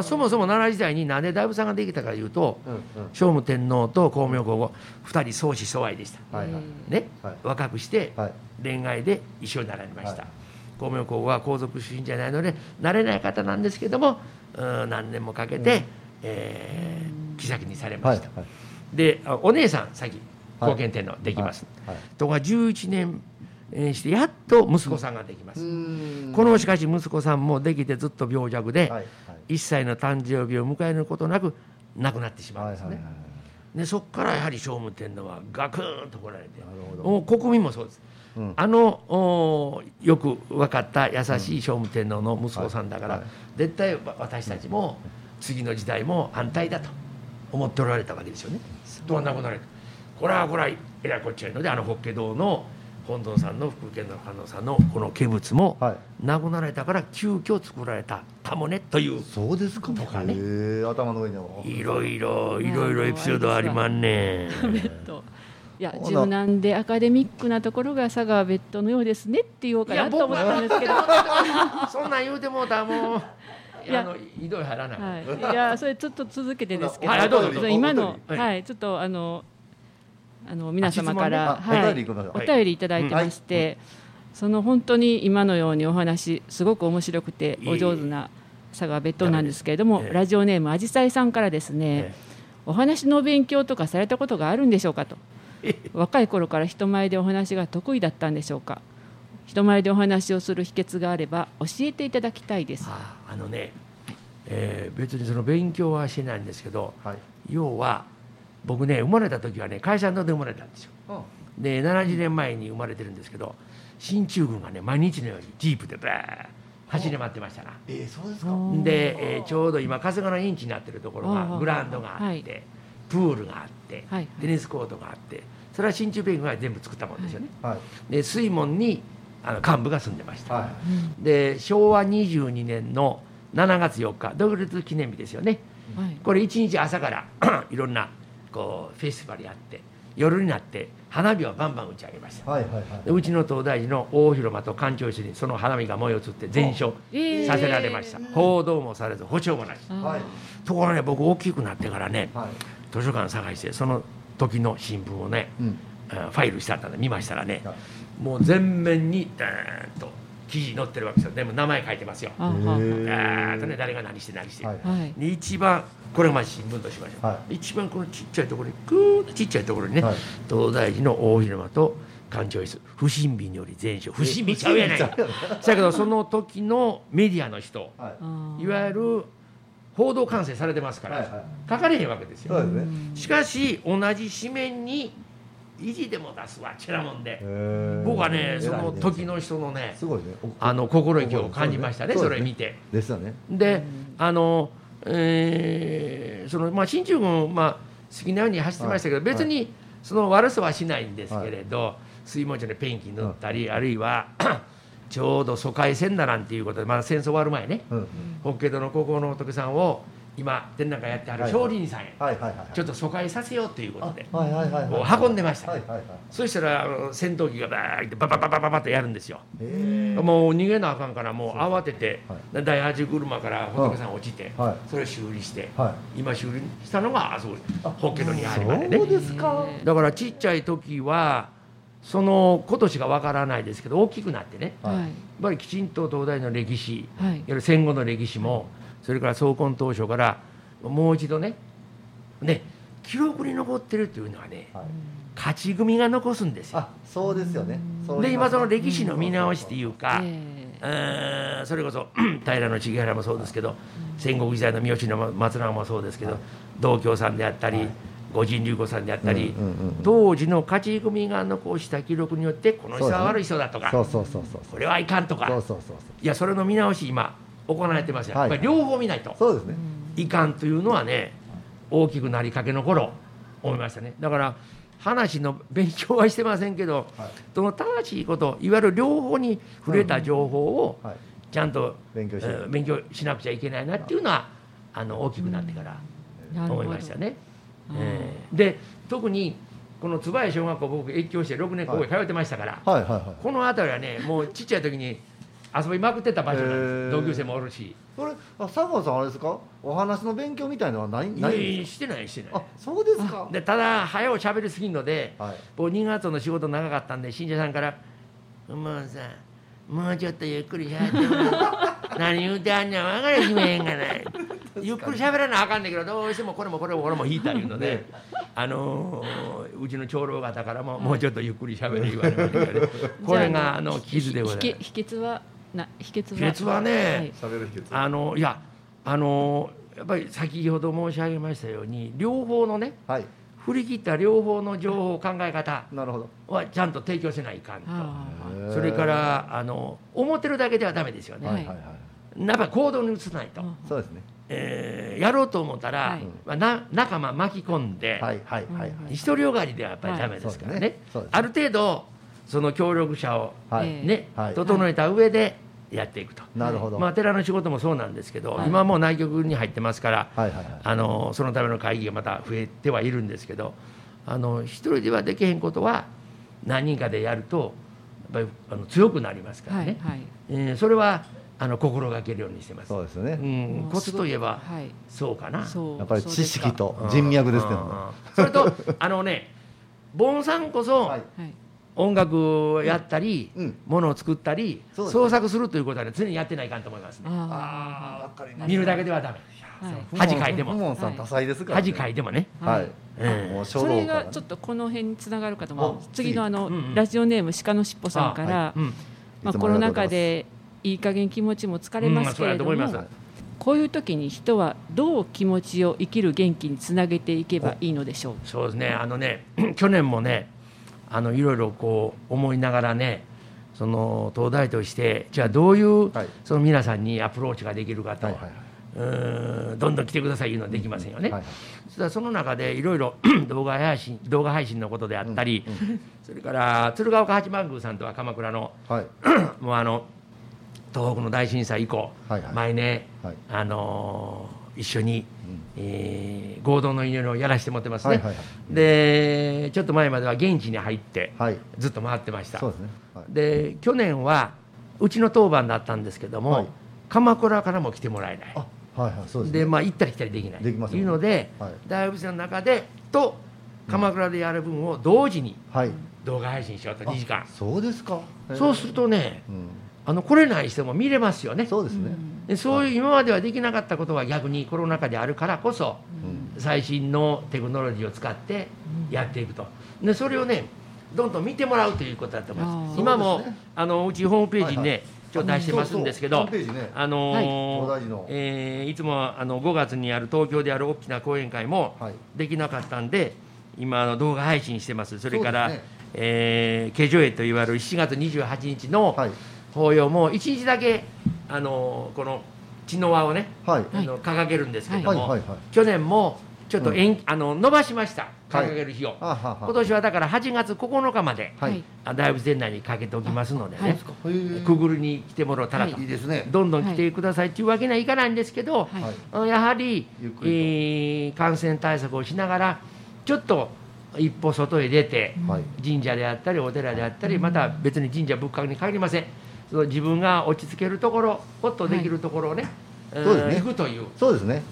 そもそも奈良時代になんで大仏さんができたかというとうんうん。聖武天皇と光明皇后2人相思相愛でした。ね。はい。若くしてはい。恋愛で一緒になられました、はい。光明皇后は皇族出身じゃないのでなれない方なんですけどもうん何年もかけて、えー妃にされました、はいはい。であお姉さん先はい。後見天皇できます、はい。ところが11年えーしてやっと息子さんができます、うん。このしかし息子さんもできてずっと病弱で、1歳の誕生日を迎えることなく亡くなってしまうんですね、はいはいはい。でそこからやはり聖武天皇はガクーンと来られて国民もそうです。うん。あのおよく分かった優しい聖武天皇の息子さんだから、はいはい。絶対私たちも次の時代も安泰だと思っておられたわけですよね。とはなくなれこれはこれはえらいこっちゃいのであの法華堂の本尊さんの福建の観音さんのこの化仏もはい。亡くなられたから急遽作られたタモネというそうですかとかね。頭の上にもいろいろいろいろエピソードありまんねベッドいや柔軟でアカデミックなところが佐川ベッドのようですねって言おうかなと思ったんですけど、そんなん言うてもうたらもういやあのひどい入らない、はい、いやそれちょっと続けてですけど、はいどうぞどうぞ今のはいはいちょっとあのあの皆様から、ねあはいお便りいただいてまして、その本当に今のようにお話すごく面白くてお上手な佐川ベッドなんですけれども、ええ。ラジオネームあじさいさんからですね、えお話の勉強とかされたことがあるんでしょうかと。若い頃から人前でお話が得意だったんでしょうか。人前でお話をする秘訣があれば教えていただきたいです。ああのね、えー別にその勉強はしてないんですけどはい。要は僕ね生まれた時はね会社ので生まれたんですよ。うん。で70年前に生まれてるんですけど進駐軍がね毎日のようにジープでバーッ走り回ってましたな。えーそうですか。うんで、えーちょうど今春日のインチになってるところあがあグラウンドがあって、はいプールがあって、はいテニスコートがあってそれは進駐米軍が全部作ったもんですよね、はい。で水門にあの幹部が住んでました、はで昭和22年の7月4日独立記念日ですよね。はい。これ一日朝から いろんなこうフェスティバルやって夜になって花火をバンバン打ち上げました。いはいはいはい。でうちの東大寺の大広間と館長室にその花火が燃え移って全焼えー。させられました、報道もされず補償もなし。はい。ところがね僕大きくなってからねはい。図書館探してその時の新聞をね、うん。あファイルしてあったんで見ましたらねはい。もう全面にダーンと記事載ってるわけですよ。でも名前書いてますよ。ダーンとね誰が何して何して、はい。はい。で一番これがまず新聞としましょう、は一番このちっちゃいところにグーッとちっちゃいところにね、はい。東大寺の大広間と館長室不審火により全焼。不審火ちゃうやないか。だけどその時のメディアの人はい。いわゆる報道管制されてますから、はいはい。書かれへんわけですよ。ね。しかし同じ紙面に意地でも出すわちらもんで。僕はねその時の人のねね。おあの心意気を感じましたねそうですそれ見て。ですよね。であの、えーそのまあ進駐軍、まあ、好きなように走ってましたけど、はい。別にその悪さはしないんですけれど、水門町でペンキ塗ったり、あるいは ちょうど疎開船だなんていうことでまだ戦争終わる前ね。うん法華堂の高校の仏さんを今展覧会やってはるはい少林さんへ、はいはいはいちょっと疎開させようということで。あはいはいはいこはい。う運んでました。はいはいはい。そしたらあの戦闘機がバーッてババババババってやるんですよ。もう逃げなあかんからもう慌てて、は第八車から仏さん落ちて、はい。それを修理して、はい。今修理したのがあそこあ法華堂にあるまでね。そうですか。へーだからちっちゃい時はその今年がわからないですけど大きくなってね。はい。はいやっぱりきちんと東大の歴史いはい。わゆる戦後の歴史もそれから創建当初からもう一度ねね記録に残ってるっていうのはねはい。勝ち組が残すんですよ。あそうですよね。で今その歴史の見直しっていうか、えうーんそれこそ 平重原もそうですけど戦国時代の三好の松永もそうですけど道教さんであったり、はい。五神龍子さんであったり、うんうんうんうん。当時の勝ち組が残した記録によってこの人は悪い人だとか、そうそうそうそうこれはいかんとか。そうそうそう。いやそれの見直し今行われてますよ、はい。やっぱり両方見ないと。そうですね。いかんというのはね大きくなりかけの頃思いましたね。だから話の勉強はしてませんけどはい。その正しいこといわゆる両方に触れた情報をはい。ちゃんと、勉強し勉強しなくちゃいけないなっていうのはあの大きくなってから思いましたね。えーで特にこの椿小学校僕越境して6年ここへ通ってましたから、はいはいはい。この辺りはねもうちっちゃい時に遊びまくってた場所なんです、同級生もおるし。これあ佐川さんあれですか？お話の勉強みたいのはないないんですいやいやしてないしてない。かあそうですか。でただ早う喋りすぎんのではい。僕2月の仕事長かったんで信者さんから「もうさもうちょっとゆっくりしゃべってもらう。何言うてあんねん分かれしめへんがな。い」ゆっくり喋らなあかんねんけどどうしてもこれもこれもこれも引いたいうので、あのーうちの長老方からももうちょっとゆっくり喋れ言われましたけど、ね、これがあの傷でございます。秘訣はな秘訣は秘訣はねはい。あのいやあのやっぱり先ほど申し上げましたように両方のねはい。振り切った両方の情報考え方なるほど。はちゃんと提供せないかんと。それからあの思ってるだけではダメですよね。はいやっぱり行動に移さないと。あそうですね。えーやろうと思ったら、はい。まあ、な仲間巻き込んで、はいはいはいはい。独りよがりではやっぱりダメですからね,、ある程度その協力者を、はい。えねはい。整えた上でやっていくと、なるほど。まあ、寺の仕事もそうなんですけど、はい。今もう内局に入ってますから、はいはいはい。あのそのための会議がまた増えてはいるんですけどあの一人ではできへんことは何人かでやるとやっぱりあの強くなりますからね、はいはい。えーそれはあの心がけるようにしてます。そうですよね。うん、コツといえばはい。そうかな。そう。やっぱり知識と人脈ですね。それとあのね盆さんこそはい。はい音楽をやったり、うん。ものを作ったり、ね。創作するということは、ね、常にやってないかんと思いますね。ああわかります。見るだけではダメ。あはい。恥かいても。フモンさん多彩ですからね。恥かいてもね。はい。はいええもう書それがちょっとこの辺につながるかと思う。お次のあの、うんうん。ラジオネーム鹿のしっぽさんから、あはい。うん。まあ、コロナ禍でいい加減気持ちも疲れますけれども、うん。まあこういう時に人はどう気持ちを生きる元気につなげていけばいいのでしょう？そうですね。あのね、去年もね、あのいろいろこう思いながらね、その東大としてじゃあどういう、はい。その皆さんにアプローチができるかと、はいはいはい。うーんどんどん来てくださいいうのはできませんよね。はいはい。その中でいろいろ 動画配信動画配信のことであったり、それから鶴岡八幡宮さんとは鎌倉のはい。もうあの東北の大震災以降、はいはい。毎年、はい。あのー一緒に、うんえー合同の祈りをやらせてもらってますね、はいはいはい。でちょっと前までは現地に入ってはい。ずっと回ってました。そうですね。はい。で去年はうちの当番だったんですけども、はい。鎌倉からも来てもらえない。あはいはいそうですね。でまあ行ったり来たりできない。できますよね。いうので、はい。大仏の中でと鎌倉でやる分を同時にはい。動画配信しようと2時間。そうですか。そうするとねうんあの来れない人も見れますよね。そうですね。でそういう今まではできなかったことが逆にコロナ禍であるからこそうん。最新のテクノロジーを使ってやっていくと。でそれをねどんどん見てもらうということだと思います。今もあのうちホームページにね、はいちょっと出してますんですけど、あのえーいつもあの5月にある東京である大きな講演会もはい。できなかったんで今あの動画配信してます。それから、ね。えー化粧絵といわれる7月28日のはい法要も1日だけあのこの血の輪をねはい。あの掲げるんですけども、はい。はい。はい。去年もちょっと延、あの伸ばしました掲げる日を、あはは。今年はだから8月9日まで、はい。あ大仏殿内にかけておきますのでね、はいくぐるに来てもらったらと、はい。いいですね。どんどん来てくださいっていうわけにはいかないんですけど、やはりえー感染対策をしながらちょっと一歩外へ出て、はい。神社であったりお寺であったりまた別に神社仏閣に限りませんその自分が落ち着けるところほっとできるところをね、んそうですね。行くという、そうですね。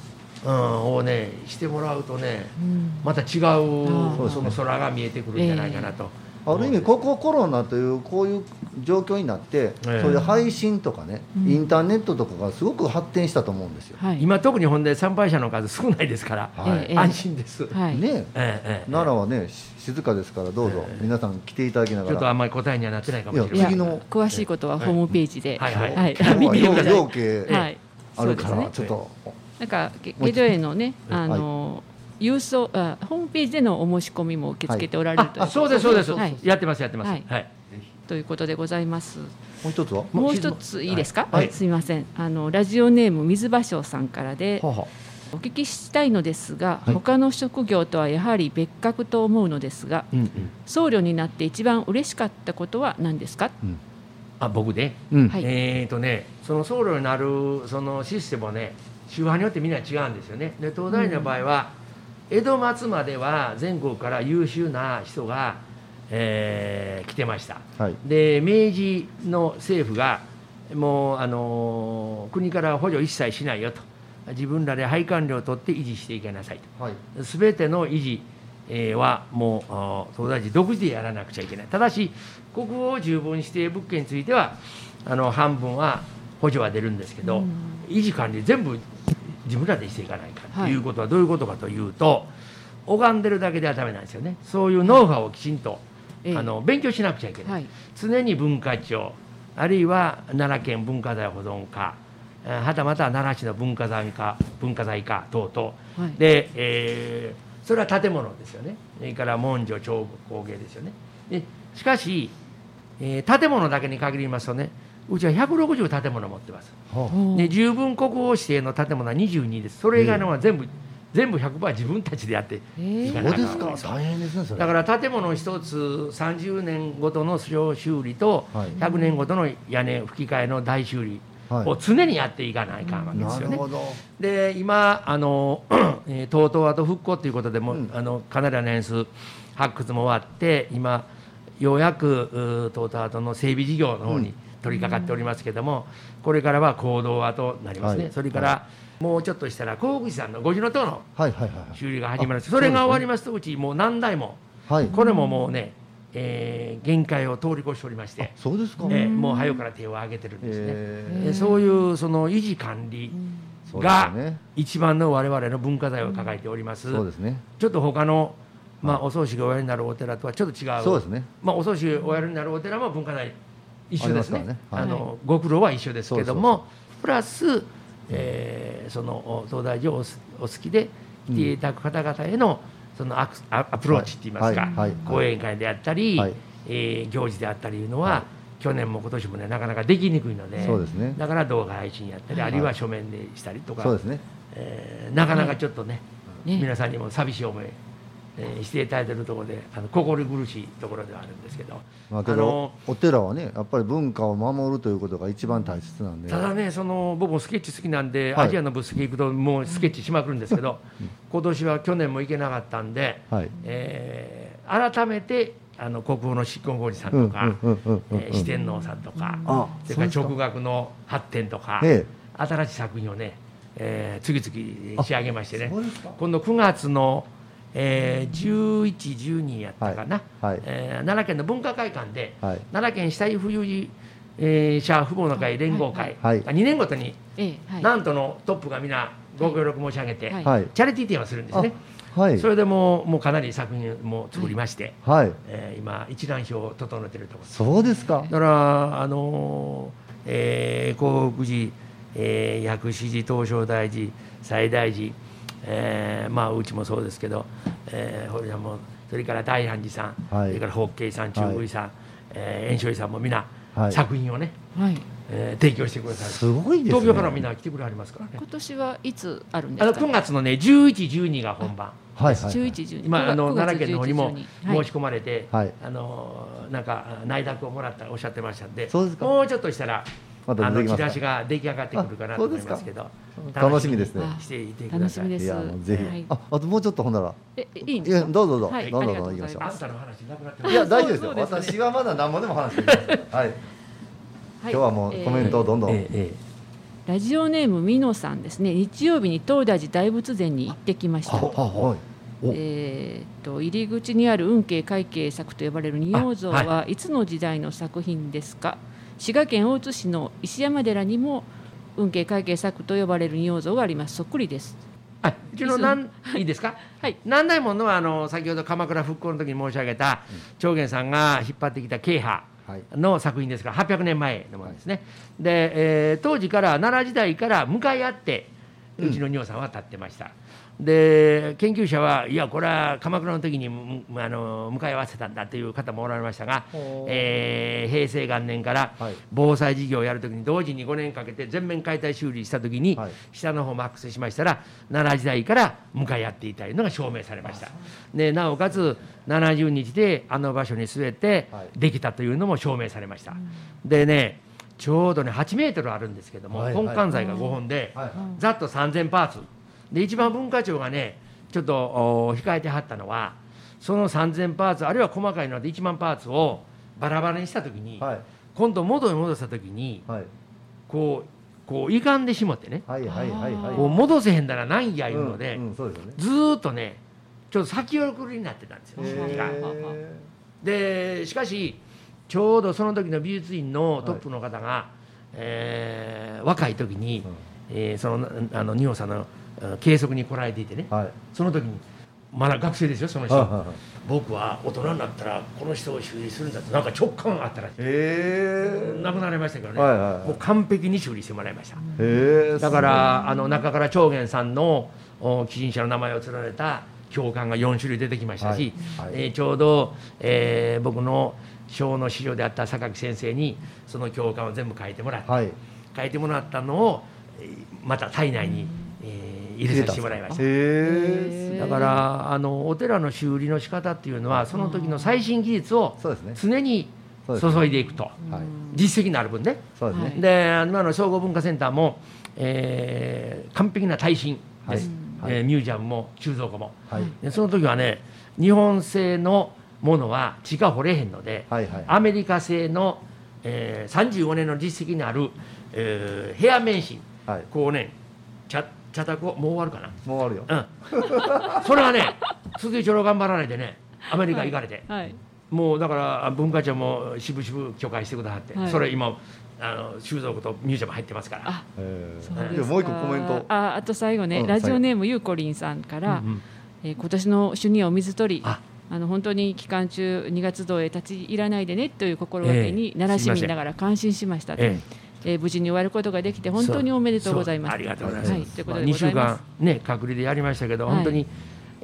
うん、をねしてもらうとねうん。また違うー。その空が見えてくるんじゃないかなと、ある意味ここコロナというこういう状況になって、ええ。そういう配信とかね、うん。インターネットとかがすごく発展したと思うんですよ。はい。今特にほんで参拝者の数少ないですから、はい。ええ安心です、はい。ねえ。えええ奈良はねし静かですからどうぞええ。皆さん来ていただきながら。ちょっとあんまり答えにはなってないかもしれいない。や次の詳しいことはホームページで、はい。はい。はい。見てください。はい。あるからね。ちょっと。なんかゲゲドエのね、あの、郵送あホームページでのお申し込みも受け付けておられるという、あそうですそうです、はい。やってますやってます。ははいい、ということでございます。もう一つは？もう一ついいですか？はい。すみません。あのラジオネーム水芭蕉さんからでははお聞きしたいのですが、はい。他の職業とはやはり別格と思うのですが、うんうん、僧侶になって一番嬉しかったことは何ですか？うん。あ僕ね、うん。はい。えーとねその僧侶になるそのシステムはね宗派によってみんな違うんですよね。で東大の場合は、江戸末までは全国から優秀な人が、えー来てました。はい。で明治の政府がもう、あのー国から補助一切しないよと。自分らで配管料を取って維持していきなさいと。はい。すべての維持えーはもう東大寺独自でやらなくちゃいけない。ただし国宝十分指定物件についてはあの半分は補助は出るんですけど、うん。維持管理全部自分らでしていかないかとはいいうことはどういうことかというと、拝んでるだけではダメなんですよね。そういうノウハウをきちんと、ええあの勉強しなくちゃいけない、はい。常に文化庁あるいは奈良県文化財保存課えーはたまた奈良市の文化財課文化財課等々。はい。で、えーそれは建物ですよね。それから文書彫刻工芸ですよね。でしかし、えー建物だけに限りますとねうちは160建物持ってます。で十分国宝指定の建物は22です。それ以外のは全部、全部100%自分たちでやってえかなそうですか。大変ですねそれ。だから建物一つ30年ごとの修理とはい。100年ごとの屋根吹き替えの大修理はい。を常にやっていかないかんわけですよね。なるほど。で今あの、えー、とうとうあと復興ということでも、うん。あのかなりの年数発掘も終わって今ようやくとうとうあとの整備事業の方に取り掛かっておりますけども、これからは行動跡になりますね、はい。それから、もうちょっとしたら興福寺さんの五重の塔の修理が始まるあそれが終わりますとうちもう何台もはい。これももうね、えー限界を通り越しておりまして、そうですか。えーもう早くから手を挙げてるんですね。えでそういうその維持管理が一番の我々の文化財を抱えております、そうですね。ちょっと他の、まあ、お葬式がおやりになるお寺とはちょっと違う。そうですね。まあ、お葬式がおやりになるお寺も文化財一緒ですね。ね。はい。あのご苦労は一緒ですけどもプラス、えーそのお東大寺をお好きで来ていただく方々へのそのアクアアプローチって言いますか、はい。はい。はい。講演会であったり、はい。えー行事であったりいうのは、はい。去年も今年もねなかなかできにくいのでそうですね。だから動画配信やったり、はい。あるいは書面でしたりとか、そうですね。えーなかなかちょっとね、ね皆さんにも寂しい思い、えーしていただいているところであの心苦しいところではあるんですけど、まあけどお寺はねやっぱり文化を守るということが一番大切なんで。ただねその僕もスケッチ好きなんで、はい。アジアのブスケ行くともうスケッチしまくるんですけど、今年は去年も行けなかったんで、はい。えー改めてあの国宝の執行法事さんとか、四天王さんとか、あそれから直学の発展とか、え新しい作品をね、えー次々仕上げましてね今度9月の、えー、11、12やったかな、はいはい。えー奈良県の文化会館で、はい。奈良県死体浮遊児、えー者父母の会連合会、はい。2年ごとに、なんとのトップが皆ご協力申し上げて、チャリティー展をするんですね。はい。それでもうもうかなり作品も作りまして、はい。えー今一覧表を整えているところです。そうですか。だからあのーえー興福寺、えー薬師寺東照大寺西大寺、えーまあうちもそうですけど、えー、堀さんもそれから大安寺さん、はい。それから法慶さん中宮さん、えー円生寺さんも皆、はい。作品をね、はい。えー提供してくださる。すごいですね。東京からみんな来てくれはりますからね。今年はいつあるんであのすか9月のね11、12が本番。はいはい11、12今あの9月奈良県の方にも11 12申し込まれて、はい。あのなんか内諾をもらったおっしゃってましたんでそうですか。もうちょっとしたらまたあ出てきますか？のチラシが出来上がってくるかなと思いますけど。楽しみですね。楽していてください。楽しみです。いやもうぜひ、はい。ああともうちょっとほんなら。えいいんいですか？やどうぞどうぞ、はい。どうぞどうぞ行きましょう。あんたの話なくなってます。いや大丈夫ですよ。私はまだ何もでも話しています。はい、今日はもうコメントをどんどん、ラジオネームみのさんですね。日曜日に東大寺大仏前に行ってきました。はい。お。えー、と入り口にある運慶会慶作と呼ばれる仁王像あはいつの時代の作品ですか、滋賀県大津市の石山寺にも運慶会慶作と呼ばれる仁王像があります。そっくりです。あうちのなんいいです。か？はい。南大門のはあの先ほど鎌倉復興の時に申し上げた長元さんが引っ張ってきた慶派はい。の作品ですから800年前のものですね、で、えー当時から奈良時代から向かい合ってうちの仁王さんは立ってました、で研究者はいやこれは鎌倉の時にむあの向かい合わせたんだという方もおられましたがえー平成元年からはい。防災事業をやる時に同時に5年かけて全面解体修理した時に、はい。下の方マックスしましたら奈良時代から向かい合っていたのが証明されました。でなおかつ70日であの場所に据えてはい。できたというのも証明されました、でねちょうどね8メートルあるんですけども、はいはい。本館材が5本で、はいざっと3000パーツで一番文化庁がねちょっとお控えてはったのはその3000パーツあるいは細かいので1万パーツをバラバラにした時に、はい。今度元に戻した時にはい。こうこう歪んでしもってねはいはいはいはい。こう戻せへんだらないんやいうので、うんうんでね。ずーっとねちょっと先送りになってたんですよ、でしかしちょうどその時の美術院のトップの方が、えー若い時に、えーそのあの仁王さんのうん計測に来られていてね。ーはい。その時にまだ学生ですよその人、はいはいはい。僕は大人になったらこの人を修理するんだってなんか直感があったらしい、へ亡くなりましたけどね、はいはいはい。もう完璧に修理してもらいました、えへえだからあの中から長元さんのお寄進者の名前を連ねた教官が4種類出てきましたし、はい。はい。えーちょうど、えー僕の、小の資料であった榊先生にその教官を全部書いてもらって、はい。書いてもらったのをえーまた体内に、えー入れさせてもらいました。だからあのお寺の修理の仕方っていうのはその時の最新技術を常に注いでいくと。はい。実績のある分ね。そうですね、はいで今の総合文化センターも、えー完璧な耐震です、はい。えーミュージアムも収蔵庫も。はい。でその時はね日本製のものは地下掘れへんので、はいはい。アメリカ製の、えー、35年の実績のある、えーヘア免震はい。こうね茶茶卓をもう終わるかなもう終わるようん、それはね鈴井長老頑張らないでねアメリカ行かれて、はいもうだから文化庁も渋々許可してくださって、はいそれ今あの収蔵庫とミュージアム入ってますからあへそうですかえいやもう一個コメントああと最後ね、うんラジオネームゆうこりんさんから、うんうんえー今年の主任お水取りああの本当に期間中2月堂へ立ち入らないでねという心がけに、ええ奈良市民ながら感心しましたと、ええー無事に終わることができて本当におめでとうございます。ありがとうございます、はい、というこまあ、2とでござ週間います、ね隔離でやりましたけど、はい本当に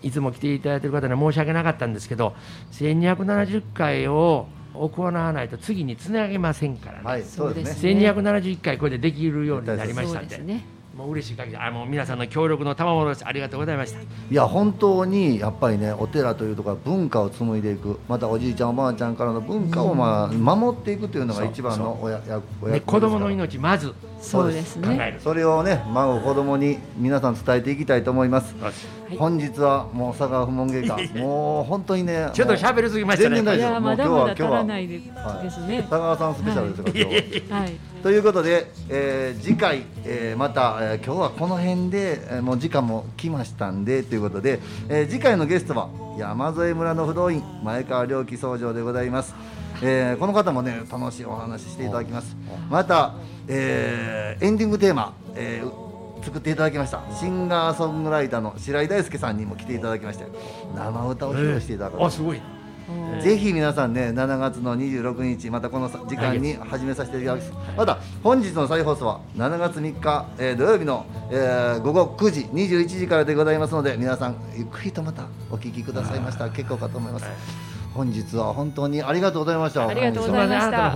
い。つも来ていただいている方には申し訳なかったんですけど1270回を行わないと次につなげませんからね、はい。そうですね。です1271回これでできるようになりましたんで。そうですねもう嬉しい限りあもう皆さんの協力の賜物です。ありがとうございました。いや本当にやっぱりねお寺というところは文化を紡いでいくまたおじいちゃんおばあちゃんからの文化をまあ守っていくというのが一番のおややおで役子供の命命まず。そうです考えねるそれをね孫子供に皆さん伝えていきたいと思います。はい本日はもう佐川不問芸家もう本当にね ちょっと喋りすぎましたね。全然大いや丈夫。もう今日まだまだ足は今日はらないではいですね佐川さんスペシャルですから今日は。はいということで、えー次回、えーまた、えー今日はこの辺で、えーもう時間も来ましたんでということで、えー次回のゲストは山添村の不動院前川良樹総長でございます、えーこの方もね楽しいお話ししていただきます。また、えーエンディングテーマ、えー作っていただきました。シンガーソングライターの白井大輔さんにも来ていただきまして生歌を披露していただく、あすごいぜひ皆さんね7月の26日またこの時間に始めさせていただきます。また本日の再放送は7月3日、えー土曜日の、えー午後9時21時からでございますので皆さんゆっくりとまたお聞きくださいました。ら結構かと思います。本日は本当にありがとうございました。ありがとうございました。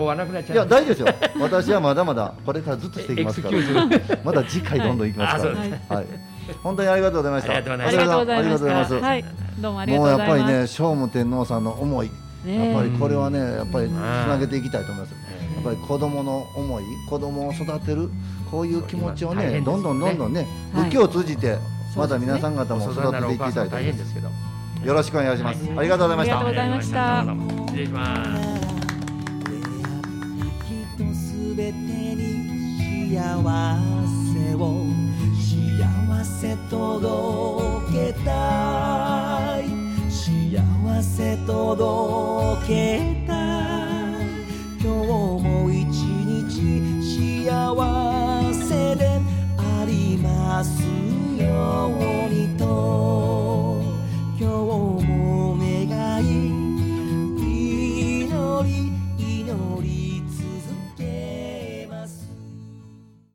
いうや大丈夫ですよ。私はまだまだこれからずっとしていきますから。まだ次回どんどんいきますから、はいはい本当にありがとうございました。ありがとうございありましがとうございます。たはい。どうもありがともうやっうございます。ぱりね聖武天皇さんの思い。ね。やっぱりこれはねやっぱりつんなげていきたいと思います。やっぱり子供の思い子供を育てるこういう気持ちをねそう今大変ですどんどんどんどんねはい仏教を通じてまた皆さん方もお育てていきたいと思います。すけどよろしくお願いします。ありがとうございました。ありがとうございました。失礼します。人すべてに幸せをせ届けたい。幸せ届けたい。今日も一日幸せでありますようにと。